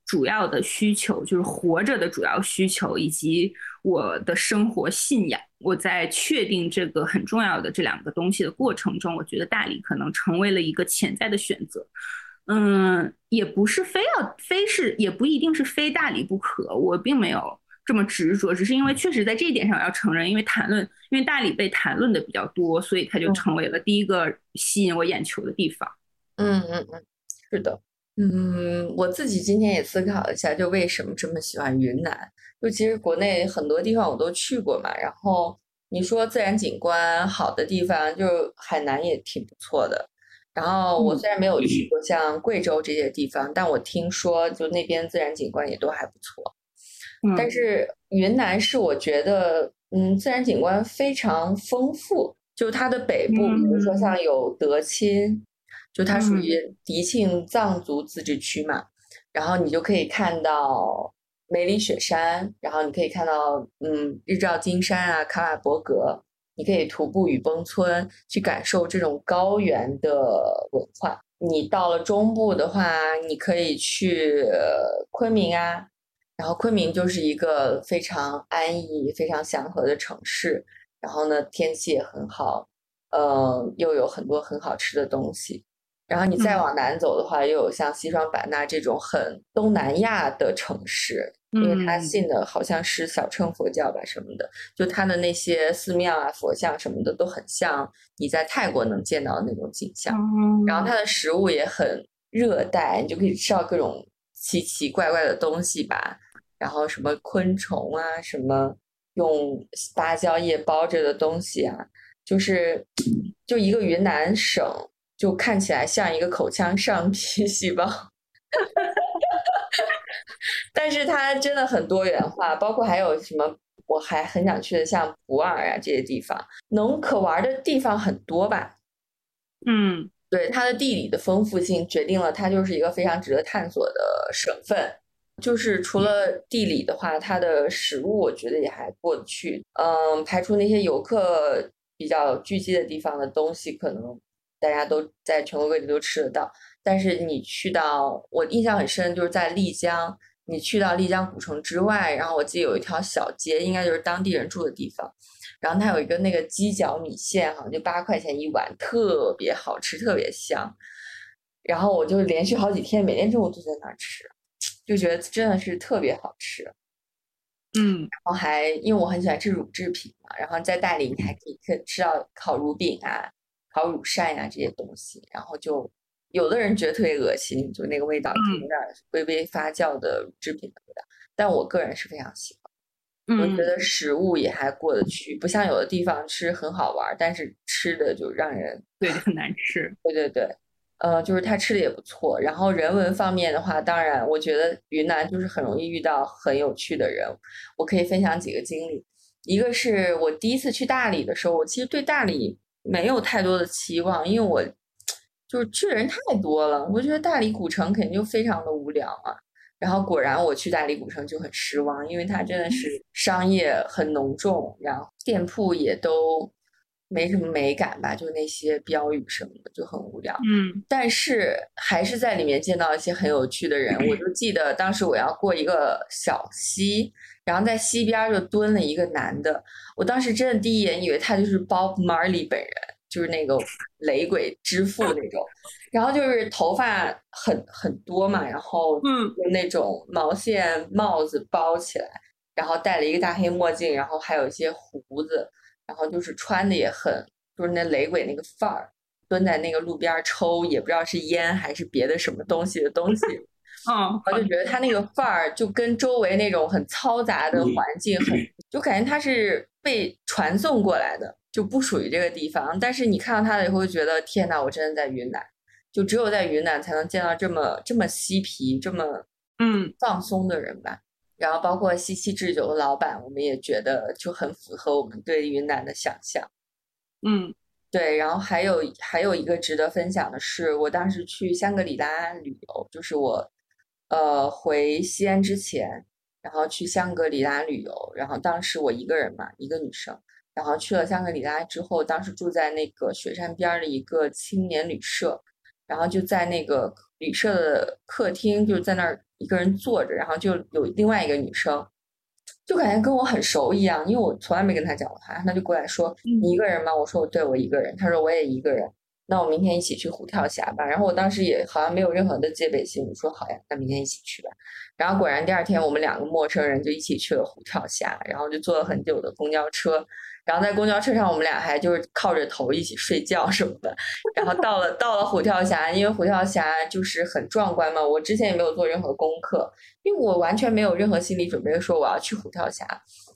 主要的需求，就是活着的主要需求，以及我的生活信仰。我在确定这个很重要的这两个东西的过程中，我觉得大理可能成为了一个潜在的选择。嗯，也不是非要非是，也不一定是非大理不可。我并没有这么执着，只是因为确实在这一点上要承认，因为谈论，因为大理被谈论的比较多，所以它就成为了第一个吸引我眼球的地方。嗯嗯嗯，是的，嗯，我自己今天也思考了一下，就为什么这么喜欢云南？就其实国内很多地方我都去过嘛，然后你说自然景观好的地方，就海南也挺不错的。然后我虽然没有去过像贵州这些地方，但我听说就那边自然景观也都还不错。嗯，但是云南是我觉得，嗯，自然景观非常丰富。就它的北部，比如说像有德钦，就它属于迪庆藏族自治区嘛，然后你就可以看到梅里雪山，然后你可以看到，嗯，日照金山啊，卡瓦伯格，你可以徒步雨崩村去感受这种高原的文化。你到了中部的话，你可以去呃昆明啊，然后昆明就是一个非常安逸、非常祥和的城市，然后呢天气也很好，呃，又有很多很好吃的东西。然后你再嗯往南走的话，又有像西双版纳这种很东南亚的城市，因为它嗯信的好像是小乘佛教吧什么的，就它的那些寺庙啊、佛像什么的都很像你在泰国能见到的那种景象。嗯然后它的食物也很热带，你就可以吃到各种奇奇怪怪的东西吧。然后什么昆虫啊，什么用芭蕉叶包着的东西啊，就是就一个云南省，就看起来像一个口腔上皮细胞。但是它真的很多元化，包括还有什么我还很想去的，像普洱啊这些地方，能可玩的地方很多吧。嗯对它的地理的丰富性决定了它就是一个非常值得探索的省份。就是除了地理的话，它的食物我觉得也还过得去。嗯，排除那些游客比较聚集的地方的东西，可能大家都在全国各地都吃得到。但是你去到，我印象很深，就是在丽江，你去到丽江古城之外，然后我记得有一条小街，应该就是当地人住的地方。然后它有一个那个鸡脚米线，好像就八块钱一碗，特别好吃，特别香。然后我就连续好几天，每天中午都在那儿吃，就觉得真的是特别好吃。嗯然后还因为我很喜欢吃乳制品嘛，然后在大理你还可以可吃到烤乳饼啊、烤乳扇呀、这些东西，然后就有的人觉得特别恶心，就那个味道有点微微发酵的乳制品的味道，但我个人是非常喜欢。我嗯觉得食物也还过得去，不像有的地方吃很好玩儿，但是吃的就让人 对，很难吃。对对对，呃，就是他吃的也不错。然后人文方面的话，当然我觉得云南就是很容易遇到很有趣的人。我可以分享几个经历，一个是我第一次去大理的时候，我其实对大理没有太多的期望，因为我 就是去的人太多了，我觉得大理古城肯定就非常的无聊嘛。然后果然我去大理古城就很失望，因为它真的是商业很浓重，然后店铺也都没什么美感吧，就那些标语什么的就很无聊。嗯但是还是在里面见到一些很有趣的人。我就记得当时我要过一个小溪，然后在溪边儿就蹲了一个男的，我当时真的第一眼以为他就是 Bob Marley 本人，就是那个雷鬼之父那种。然后就是头发很很多嘛，然后嗯用那种毛线帽子包起来，然后戴了一个大黑墨镜，然后还有一些胡子，然后就是穿的也很就是那雷鬼那个范儿，蹲在那个路边儿抽，也不知道是烟还是别的什么东西的东西。嗯，我就觉得他那个范儿就跟周围那种很嘈杂的环境很，就感觉他是被传送过来的，就不属于这个地方。但是你看到他了以后，会觉得天呐，我真的在云南，就只有在云南才能见到这么这么嬉皮、这么嗯放松的人吧。然后包括西溪制酒的老板，我们也觉得就很符合我们对云南的想象。嗯对，然后还有还有一个值得分享的是，我当时去香格里拉旅游，就是我呃回西安之前，然后去香格里拉旅游，然后当时我一个人嘛，一个女生，然后去了香格里拉之后，当时住在那个雪山边儿的一个青年旅社，然后就在那个旅社的客厅，就在那儿一个人坐着，然后就有另外一个女生。就感觉跟我很熟一样，因为我从来没跟她讲过话，她就过来说：“嗯你一个人吗？”我说：“我对我一个人。”她说：“我也一个人。”那我明天一起去虎跳峡吧。然后我当时也好像没有任何的戒备心，我说：“好呀，那明天一起去吧。”然后果然第二天我们两个陌生人就一起去了虎跳峡，然后就坐了很久的公交车，然后在公交车上我们俩还就是靠着头一起睡觉什么的。然后到了到了虎跳峡，因为虎跳峡就是很壮观嘛，我之前也没有做任何功课，因为我完全没有任何心理准备说我要去虎跳峡，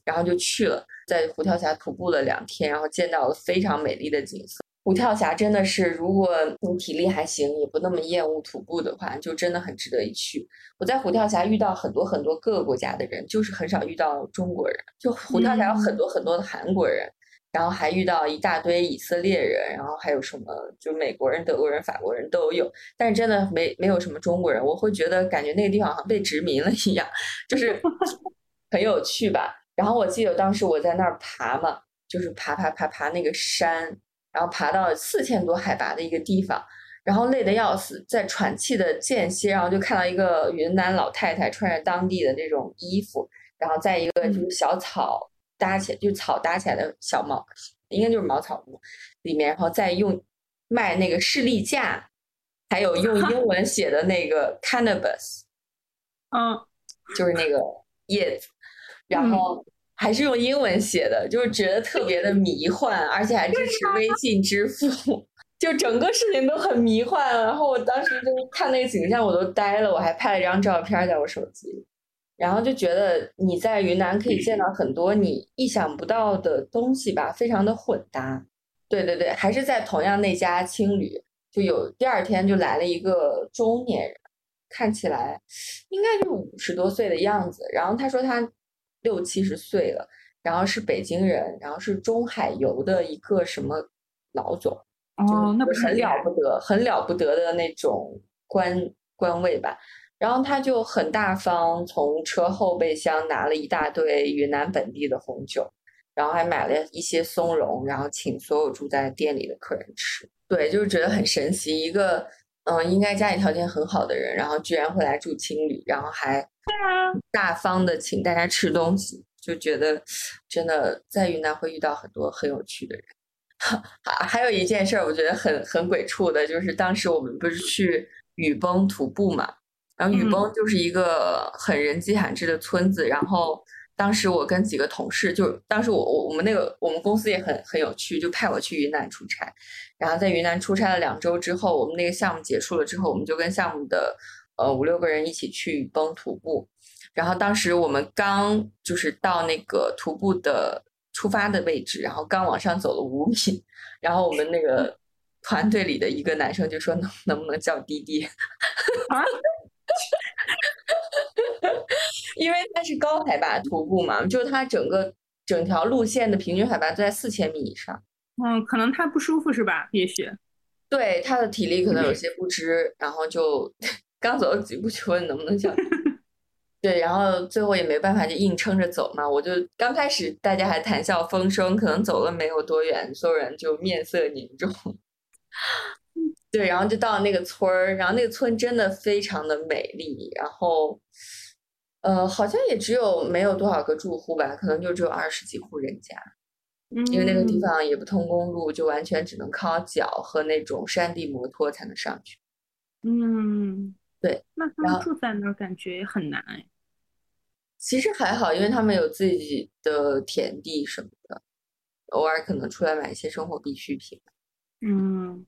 然后就去了，在虎跳峡徒步了两天，然后见到了非常美丽的景色。虎跳峡真的是，如果你体力还行，也不那么厌恶徒步的话，就真的很值得一去。我在虎跳峡遇到很多很多各个国家的人，就是很少遇到中国人。就虎跳峡有很多很多的韩国人，然后还遇到一大堆以色列人，然后还有什么就美国人、德国人、法国人都有，但是真的没没有什么中国人。我会觉得感觉那个地方好像被殖民了一样，就是 很有趣吧。然后我记得当时我在那儿爬嘛，就是爬爬爬爬那个山，然后爬到四千多海拔的一个地方，然后累得要死，在喘气的间隙，然后就看到一个云南老太太穿着当地的那种衣服，然后在一个就是小草搭起，就草搭起来的小茅，应该就是茅草屋里面，然后再用卖那个士力架，还有用英文写的那个 cannabis，嗯。就是那个叶子，然后还是用英文写的，就是觉得特别的迷幻，而且还支持微信支付，就整个事情都很迷幻。然后我当时就看那个景象，我都呆了，我还拍了一张照片在我手机，然后就觉得你在云南可以见到很多你意想不到的东西吧，非常的混搭。对对对，还是在同样那家青旅，就有第二天就来了一个中年人，看起来应该就五十多岁的样子。然后他说他六七十岁了，然后是北京人，然后是中海油的一个什么老总，哦，那不是很了不得、很了不得的那种官官位吧。然后他就很大方，从车后备箱拿了一大堆云南本地的红酒，然后还买了一些松茸，然后请所有住在店里的客人吃。对，就是觉得很神奇，一个嗯，应该家里条件很好的人，然后居然会来住青旅，然后还大方的请大家吃东西，就觉得真的在云南会遇到很多很有趣的人。还 还有一件事儿，我觉得很很鬼畜的，就是当时我们不是去雨崩徒步嘛，然后雨嗯崩就是一个很人迹罕至的村子，然后当时我跟几个同事，就当时我我我们那个我们公司也很很有趣，就派我去云南出差，然后在云南出差了两周之后，我们那个项目结束了之后，我们就跟项目的呃五六个人一起去雨崩徒步，然后当时我们刚就是到那个徒步的出发的位置，然后刚往上走了五米，然后我们那个团队里的一个男生就说能能不能叫滴滴？啊？因为它是高海拔徒步嘛，就是它整个整条路线的平均海拔都在四千米以上。嗯，可能他不舒服是吧？也许。对他的体力可能有些不支，然后就 刚走了几步就问能不能叫。对，然后最后也没办法，就硬撑着走嘛。我就刚开始大家还谈笑风生，可能走了没有多远，所有人就面色凝重。对，然后就到那个村儿，然后那个村真的非常的美丽，然后呃，好像也只有没有多少个住户吧，可能就只有二十几户人家。因为那个地嗯方也不通公路，就完全只能靠脚和那种山地摩托才能上去。嗯，对。那他们住在那儿感觉也很难哎。其实还好，因为他们有自己的田地什么的，偶尔可能出来买一些生活必需品。嗯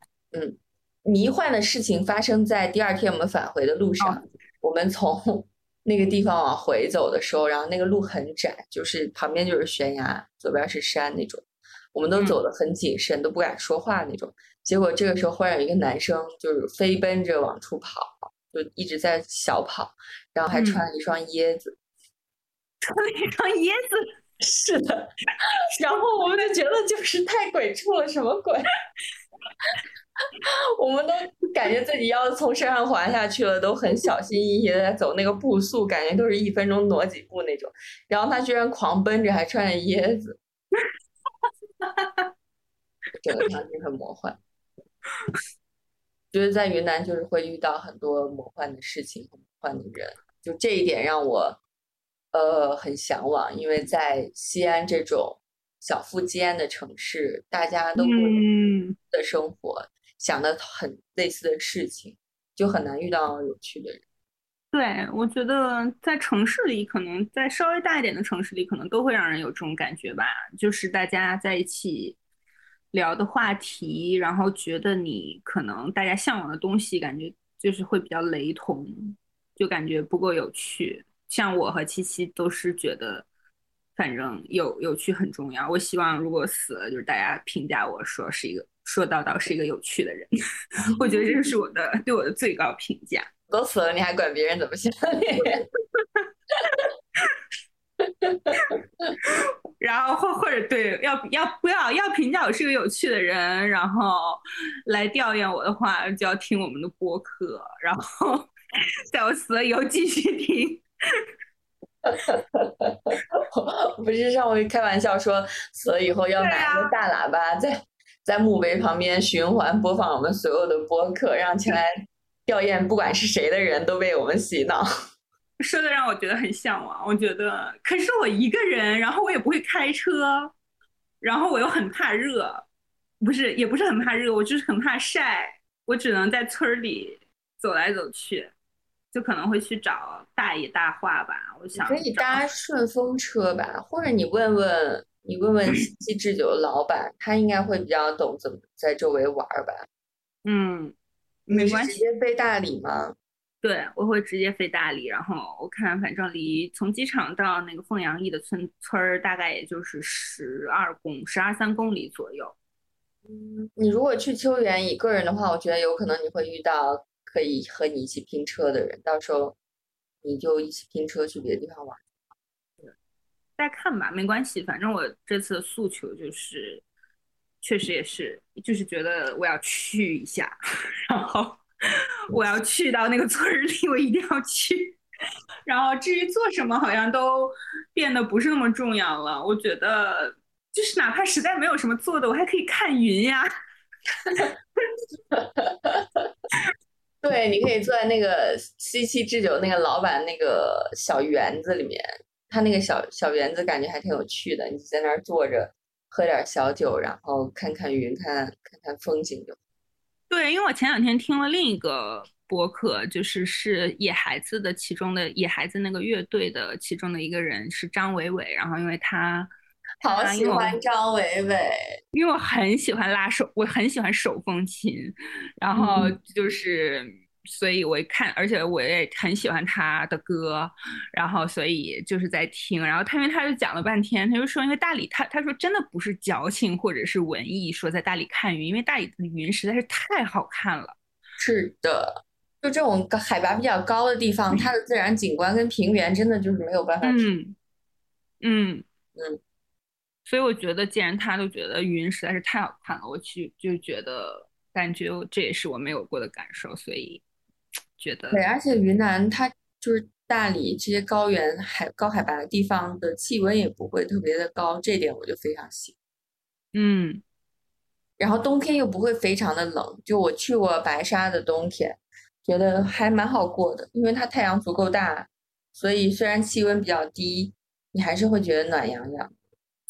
迷幻的事情发生在第二天我们返回的路上，我们从那个地方往回走的时候，然后那个路很窄，就是旁边就是悬崖，左边是山那种，我们都嗯走得很谨慎，都不敢说话那种。结果这个时候忽然有一个男生就是飞奔着往出跑，就一直在小跑，然后还嗯穿了一双椰子。穿了一双椰子，是的，然后我们就觉得就是太鬼畜了，什么鬼？我们都感觉自己要从山上滑下去了，都很小心翼翼的在走那个步速，感觉都是一分钟挪几步那种。然后他居然狂奔着，还穿着椰子，整个场景很魔幻。觉得在云南就是会遇到很多魔幻的事情，很魔幻的人，就这一点让我呃很向往，因为在西安这种小富即安的城市，大家都过的生活，想的很类似的事情，就很难遇到有趣的人。对，我觉得在城市里，可能在稍微大一点的城市里，可能都会让人有这种感觉吧，就是大家在一起聊的话题，然后觉得你可能大家向往的东西，感觉就是会比较雷同，就感觉不够有趣。像我和七七都是觉得，反正有有趣很重要。我希望如果死了，就是大家评价我说是一个说道道是一个有趣的人，我觉得这是我的对我的最高评价。都死了，你还管别人怎么想你？然后或或者对，要要不要要评价我是个有趣的人，然后来调研我的话，就要听我们的播客，然后 在我死了以后继续听。不是上回开玩笑说死了以后要买一个啊大喇叭在在墓碑旁边循环播放我们所有的播客，让前来吊唁不管是谁的人都被我们洗脑。说的让我觉得很向往。我觉得，可是我一个人，然后我也不会开车，然后我又很怕热，不是，也不是很怕热，我就是很怕晒，我只能在村儿里走来走去，就可能会去找大爷大话吧。我想可以搭顺风车吧，或者你问问你问问西七制酒的老板，他应该会比较懂怎么在周围玩儿吧。嗯，没关系。接飞大理吗？对，我会直接飞大理，然后我看反正离从机场到那个凤阳驿的村村儿大概也就是十二公十二三公里左右。嗯，你如果去秋园一个人的话，我觉得有可能你会遇到可以和你一起拼车的人，到时候你就一起拼车去别的地方玩。再看吧，没关系，反正我这次的诉求就是，确实也是，就是觉得我要去一下，然后 我要去到那个村儿里，我一定要去。然后至于做什么，好像都变得不是那么重要了。我觉得，就是哪怕实在没有什么做的，我还可以看云呀。对，你可以坐在那个西七制酒那个老板那个小园子里面，他那个小小园子感觉还挺有趣的，你在那儿坐着，喝点小酒，然后看看云，看看看风景就。对，因为我前两天听了另一个播客，就是是野孩子的其中的野孩子那个乐队的其中的一个人是张伟伟，然后因为他好喜欢张伟伟，因为我很喜欢拉手，我很喜欢手风琴，然后就是所以我一看，而且我也很喜欢他的歌，然后所以就是在听，然后他因为他就讲了半天，他就说因为大理他他说真的不是矫情或者是文艺，说在大理看云，因为大理的云实在是太好看了。是的，就这种海拔比较高的地方，它的自然景观跟平原真的就是没有办法比。嗯嗯。嗯，所以我觉得既然他都觉得云实在是太好看了，我去就觉得感觉这也是我没有过的感受，所以觉得对，而且云南它就是大理这些高原海高海拔的地方的气温也不会特别的高，这点我就非常喜欢。嗯然后冬天又不会非常的冷，就我去过白沙的冬天，觉得还蛮好过的，因为它太阳足够大，所以虽然气温比较低，你还是会觉得暖洋洋。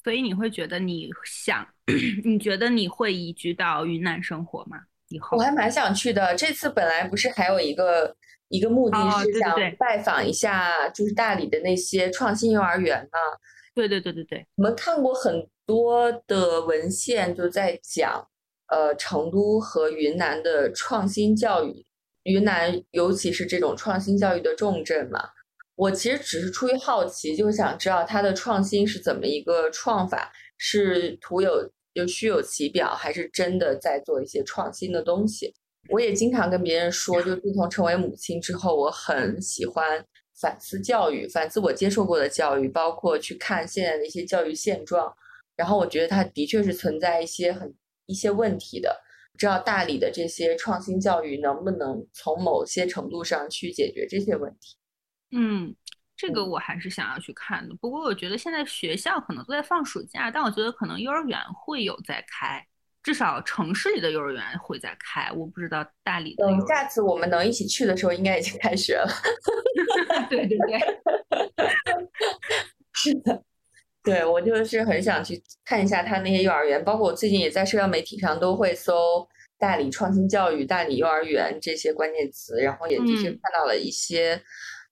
所以你会觉得你想，你觉得你会移居到云南生活吗？以后我还蛮想去的。这次本来不是还有一个一个目的哦是想拜访一下，就是大理的那些创新幼儿园嘛。对对对对对，我们看过很多的文献，就在讲，呃，成都和云南的创新教育，云南尤其是这种创新教育的重镇嘛。我其实只是出于好奇，就是想知道它的创新是怎么一个创法，是徒有就虚有其表，还是真的在做一些创新的东西。我也经常跟别人说，就自从成为母亲之后，我很喜欢反思教育，反思我接受过的教育，包括去看现在的一些教育现状。然后我觉得它的确是存在一些很一些问题的。不知道大理的这些创新教育能不能从某些程度上去解决这些问题？嗯，这个我还是想要去看的。不过我觉得现在学校可能都在放暑假，但我觉得可能幼儿园会有在开，至少城市里的幼儿园会在开。我不知道大理的等下次我们能一起去的时候，应该已经开学了。对 对对，是的，对我就是很想去看一下他那些幼儿园，包括我最近也在社交媒体上都会搜“大理创新教育”“大理幼儿园”这些关键词，然后也的确嗯看到了一些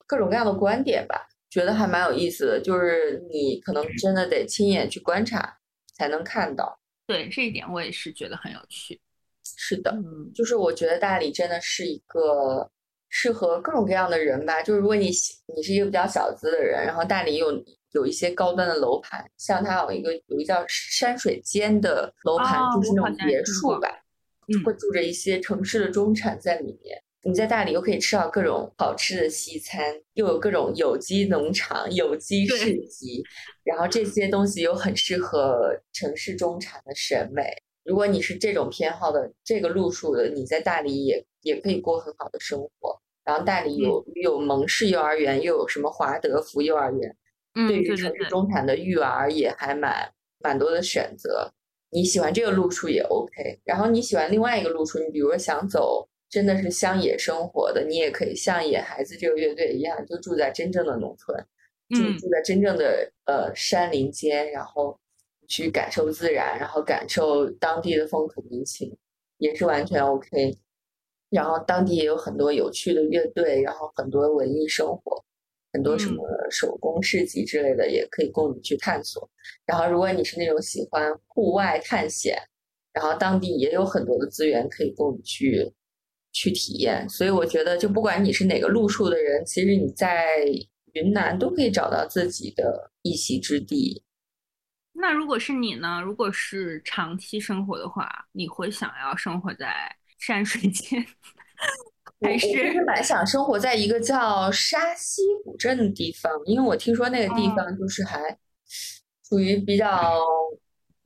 各种各样的观点吧，觉得还蛮有意思的。就是你可能真的得亲眼去观察才能看到。对这一点我也是觉得很有趣。是的，嗯就是我觉得大理真的是一个适合各种各样的人吧。就是如果你喜你是一个比较小资的人，然后大理有有一些高端的楼盘，像它有一个有一个叫山水间的楼盘，哦就是那种别墅吧，嗯会住着一些城市的中产在里面。你在大理又可以吃到各种好吃的西餐，又有各种有机农场、有机市集，然后这些东西又很适合城市中产的审美。如果你是这种偏好的这个路数的，你在大理也也可以过很好的生活。然后大理有、有蒙氏幼儿园，又有什么华德福幼儿园，嗯，对于城市中产的育儿也还蛮蛮多的选择。你喜欢这个路数也 OK，然后你喜欢另外一个路数，你比如说想走真的是乡野生活的，你也可以像野孩子这个乐队一样，就住在真正的农村，住嗯住在真正的呃山林间，然后去感受自然，然后感受当地的风土民情，也是完全 OK。然后当地也有很多有趣的乐队，然后很多文艺生活，很多什嗯么手工市集之类的，也可以供你去探索。然后，如果你是那种喜欢户外探险，然后当地也有很多的资源可以供你去去体验。所以我觉得，就不管你是哪个路数的人，其实你在云南都可以找到自己的一席之地。那如果是你呢？如果是长期生活的话，你会想要生活在山水间，还是我是蛮想生活在一个叫沙溪古镇的地方，因为我听说那个地哦方就是还属于比较，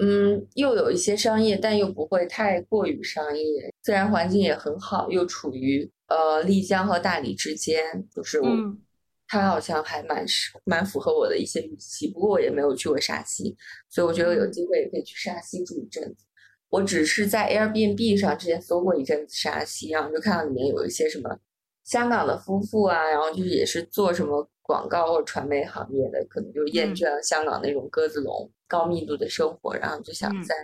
嗯，又有一些商业，但又不会太过于商业，自然环境也很好，又处于呃丽江和大理之间，就是我。嗯它好像还蛮适蛮符合我的一些预期，不过我也没有去过沙溪，所以我觉得有机会也可以去沙溪住一阵子。我只是在 Airbnb 上之前搜过一阵子沙溪，然后就看到里面有一些什么香港的夫妇啊，然后就是也是做什么广告或传媒行业的，可能就厌嗯倦了香港那种鸽子笼高密度的生活，然后就想嗯在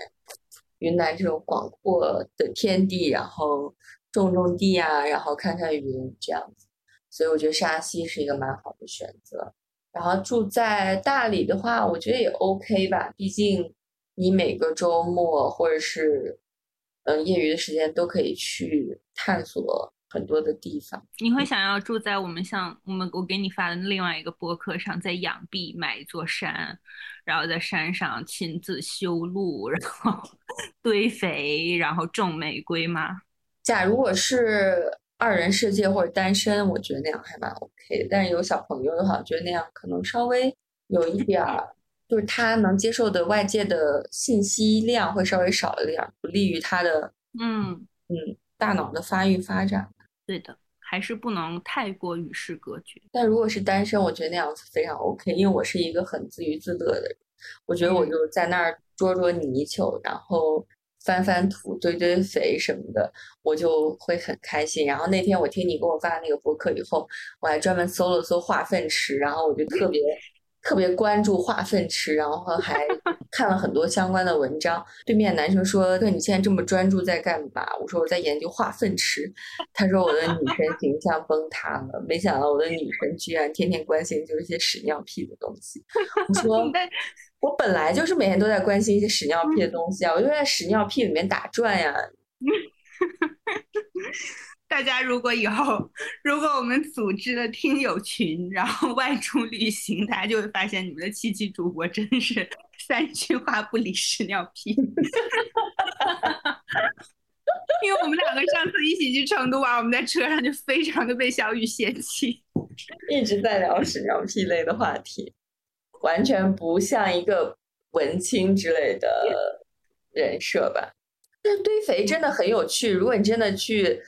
云南这种广阔的天地，然后种种地啊，然后看看云这样子。所以我觉得沙溪是一个蛮好的选择。然后住在大理的话，我觉得也 OK 吧，毕竟你每个周末或者是嗯业余的时间都可以去探索很多的地方。你会想要住在我们像我们我给你发的另外一个博客上，在养壁买一座山，然后在山上亲自修路，然后 堆肥，然后种玫瑰吗？假如我是二人世界或者单身，我觉得那样还蛮 OK 的。但是有小朋友的话，我觉得那样可能稍微有一点儿，就是他能接受的外界的信息量会稍微少一点儿，不利于他的嗯，嗯大脑的发育发展。对的，还是不能太过与世隔绝。但如果是单身，我觉得那样子非常 OK，因为我是一个很自娱自乐的人。我觉得我就在那儿捉捉泥鳅，然后翻翻土、堆堆肥什么的，我就会很开心。然后那天我听你给我发那个博客以后，我还专门搜了搜化粪池，然后我就特别特别关注化粪池，然后还看了很多相关的文章。对面男生说：“对你现在这么专注在干嘛？”我说：“我在研究化粪池。”他说：“我的女神形象崩塌了。”没想到我的女神居然天天关心就是一些屎尿屁的东西。我说。我本来就是每天都在关心一些屎尿屁的东西啊，我就在屎尿屁里面打转呀。大家如果以后如果我们组织了听友群，然后外出旅行，大家就会发现你们的七七主播真是三句话不离屎尿屁。因为我们两个上次一起去成都玩，我们在车上就非常的被小雨嫌弃。一直在聊屎尿屁类的话题，完全不像一个文青之类的人设吧。但堆肥真的很有趣，如果你真的去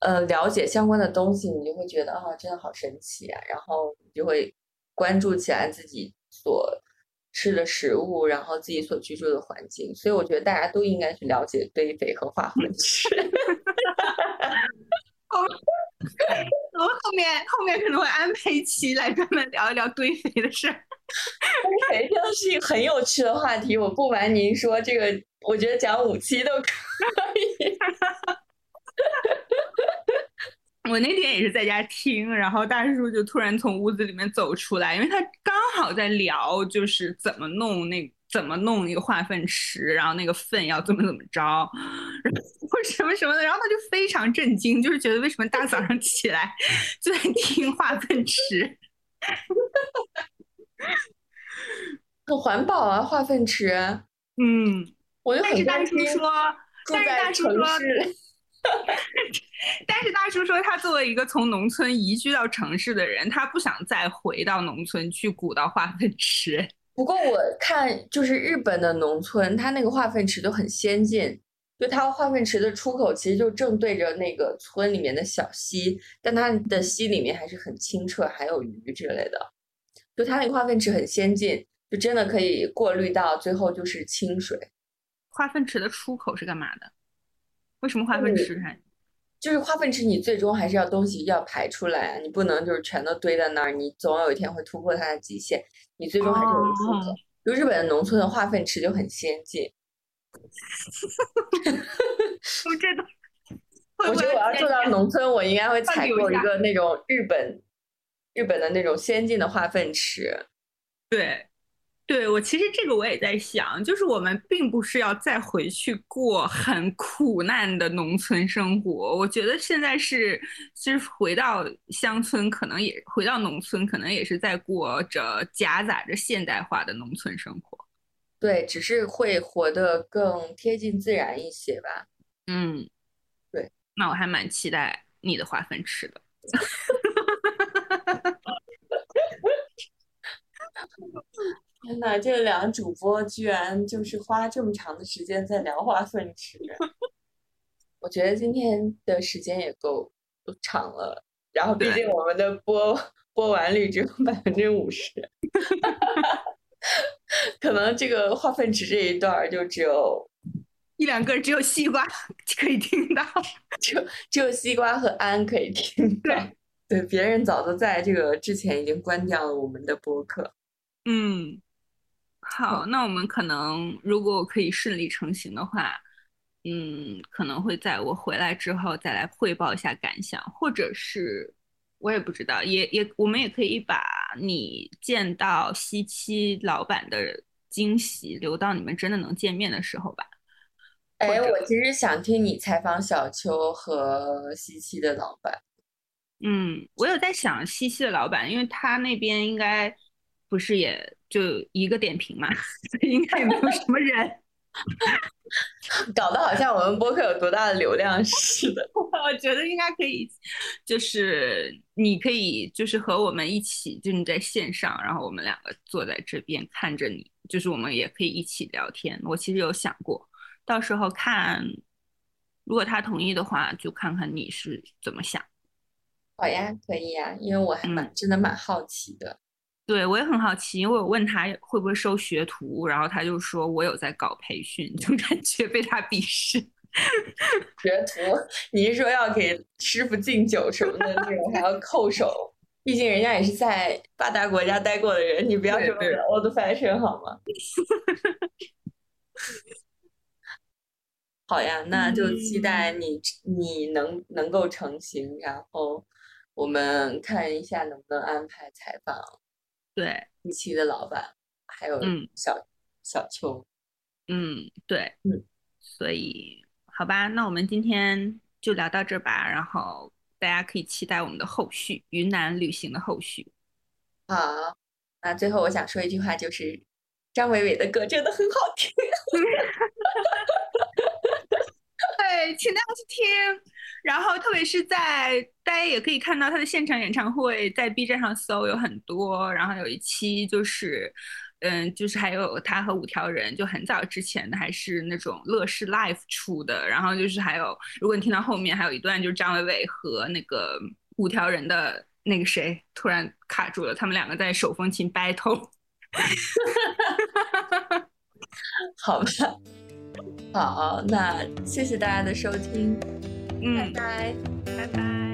呃了解相关的东西，你就会觉得啊，真的好神奇啊，然后你就会关注起来自己所吃的食物，然后自己所居住的环境。所以我觉得大家都应该去了解堆肥和化粪池。我们后面后面可能会安排一期来专门聊一聊堆肥的事儿。堆肥真的是一个很有趣的话题，我不瞒您说，这个我觉得讲五期都可以。我那天也是在家听，然后大叔就突然从屋子里面走出来，因为他刚好在聊就是怎么弄那怎么弄那个化粪池，然后那个粪要怎么怎么着，然后什么什么的，然后他就非常震惊，就是觉得为什么大早上起来 就在听化粪池。很环保啊，化粪池。嗯，我就很但是大担心叔说，住但是在城大叔说，市。但是大叔说，他作为一个从农村移居到城市的人，他不想再回到农村去鼓捣化粪池。不过我看就是日本的农村，它那个化粪池都很先进，就它化粪池的出口其实就正对着那个村里面的小溪，但它的溪里面还是很清澈，还有鱼之类的。就它那个化粪池很先进，就真的可以过滤到最后就是清水。化粪池的出口是干嘛的？为什么化粪池还？就是化粪池，你最终还是要东西要排出来啊，你不能就是全都堆在那儿，你总有一天会突破它的极限，你最终还是有个出口。哦就日本的农村的化粪池就很先进，我这都，会我觉得我要住到农村，我应该会采购一个那种日本日本的那种先进的化粪池。对，对我其实这个我也在想，就是我们并不是要再回去过很苦难的农村生活。我觉得现在是，其实回到乡村，可能也回到农村，可能也是在过着夹杂着现代化的农村生活。对，只是会活得更贴近自然一些吧。嗯，对，那我还蛮期待你的化粪池的。天呐，这两个主播居然就是花这么长的时间在聊化粪池，我觉得今天的时间也够长了。然后，毕竟我们的播播完率只有百分之五十，可能这个化粪池这一段就只有一两个只有西瓜 可以听到。只有只有西瓜和安可以听到。对，别人早都在这个之前已经关掉了我们的播客。嗯，好，那我们可能如果我可以顺利成行的话，嗯，可能会在我回来之后再来汇报一下感想，或者是我也不知道，也也我们也可以把你见到西七老板的惊喜留到你们真的能见面的时候吧。哎，我其实想听你采访小邱和西西的老板。嗯，我有在想西西的老板，因为他那边应该不是也就一个点评嘛，所以应该也没有什么人。搞得好像我们播客有多大的流量似的。我觉得应该可以，就是你可以就是和我们一起，就你在线上，然后我们两个坐在这边看着你，就是我们也可以一起聊天。我其实有想过，到时候看，如果他同意的话，就看看你是怎么想。好呀，可以呀，因为我还蛮真的蛮好奇的。对我也很好奇，因为我问他会不会收学徒，然后他就说我有在搞培训，就感觉被他鄙视。学徒，你是说要给师傅敬酒什么的那种，还要叩手？毕竟人家也是在发达国家待过的人，你不要这么对对 old fashion 好吗？好呀，那就期待你你能能够成型，然后我们看一下能不能安排采访对，一期的老板，还有嗯小小邱。嗯，对，嗯，所以好吧，那我们今天就聊到这儿吧，然后大家可以期待我们的后续，云南旅行的后续。好，那最后我想说一句话，就是张伟伟的歌真的很好听。对，请大家去听。然后，特别是在大家也可以看到他的现场演唱会，在 B 站上搜有很多。然后有一期就是，嗯，就是还有他和五条人，就很早之前的，还是那种乐视 Live 出的。然后就是还有，如果你听到后面还有一段，就是张伟伟和那个五条人的那个谁突然卡住了，他们两个在手风琴 battle。好吧，好，那谢谢大家的收听，嗯，拜。拜拜。一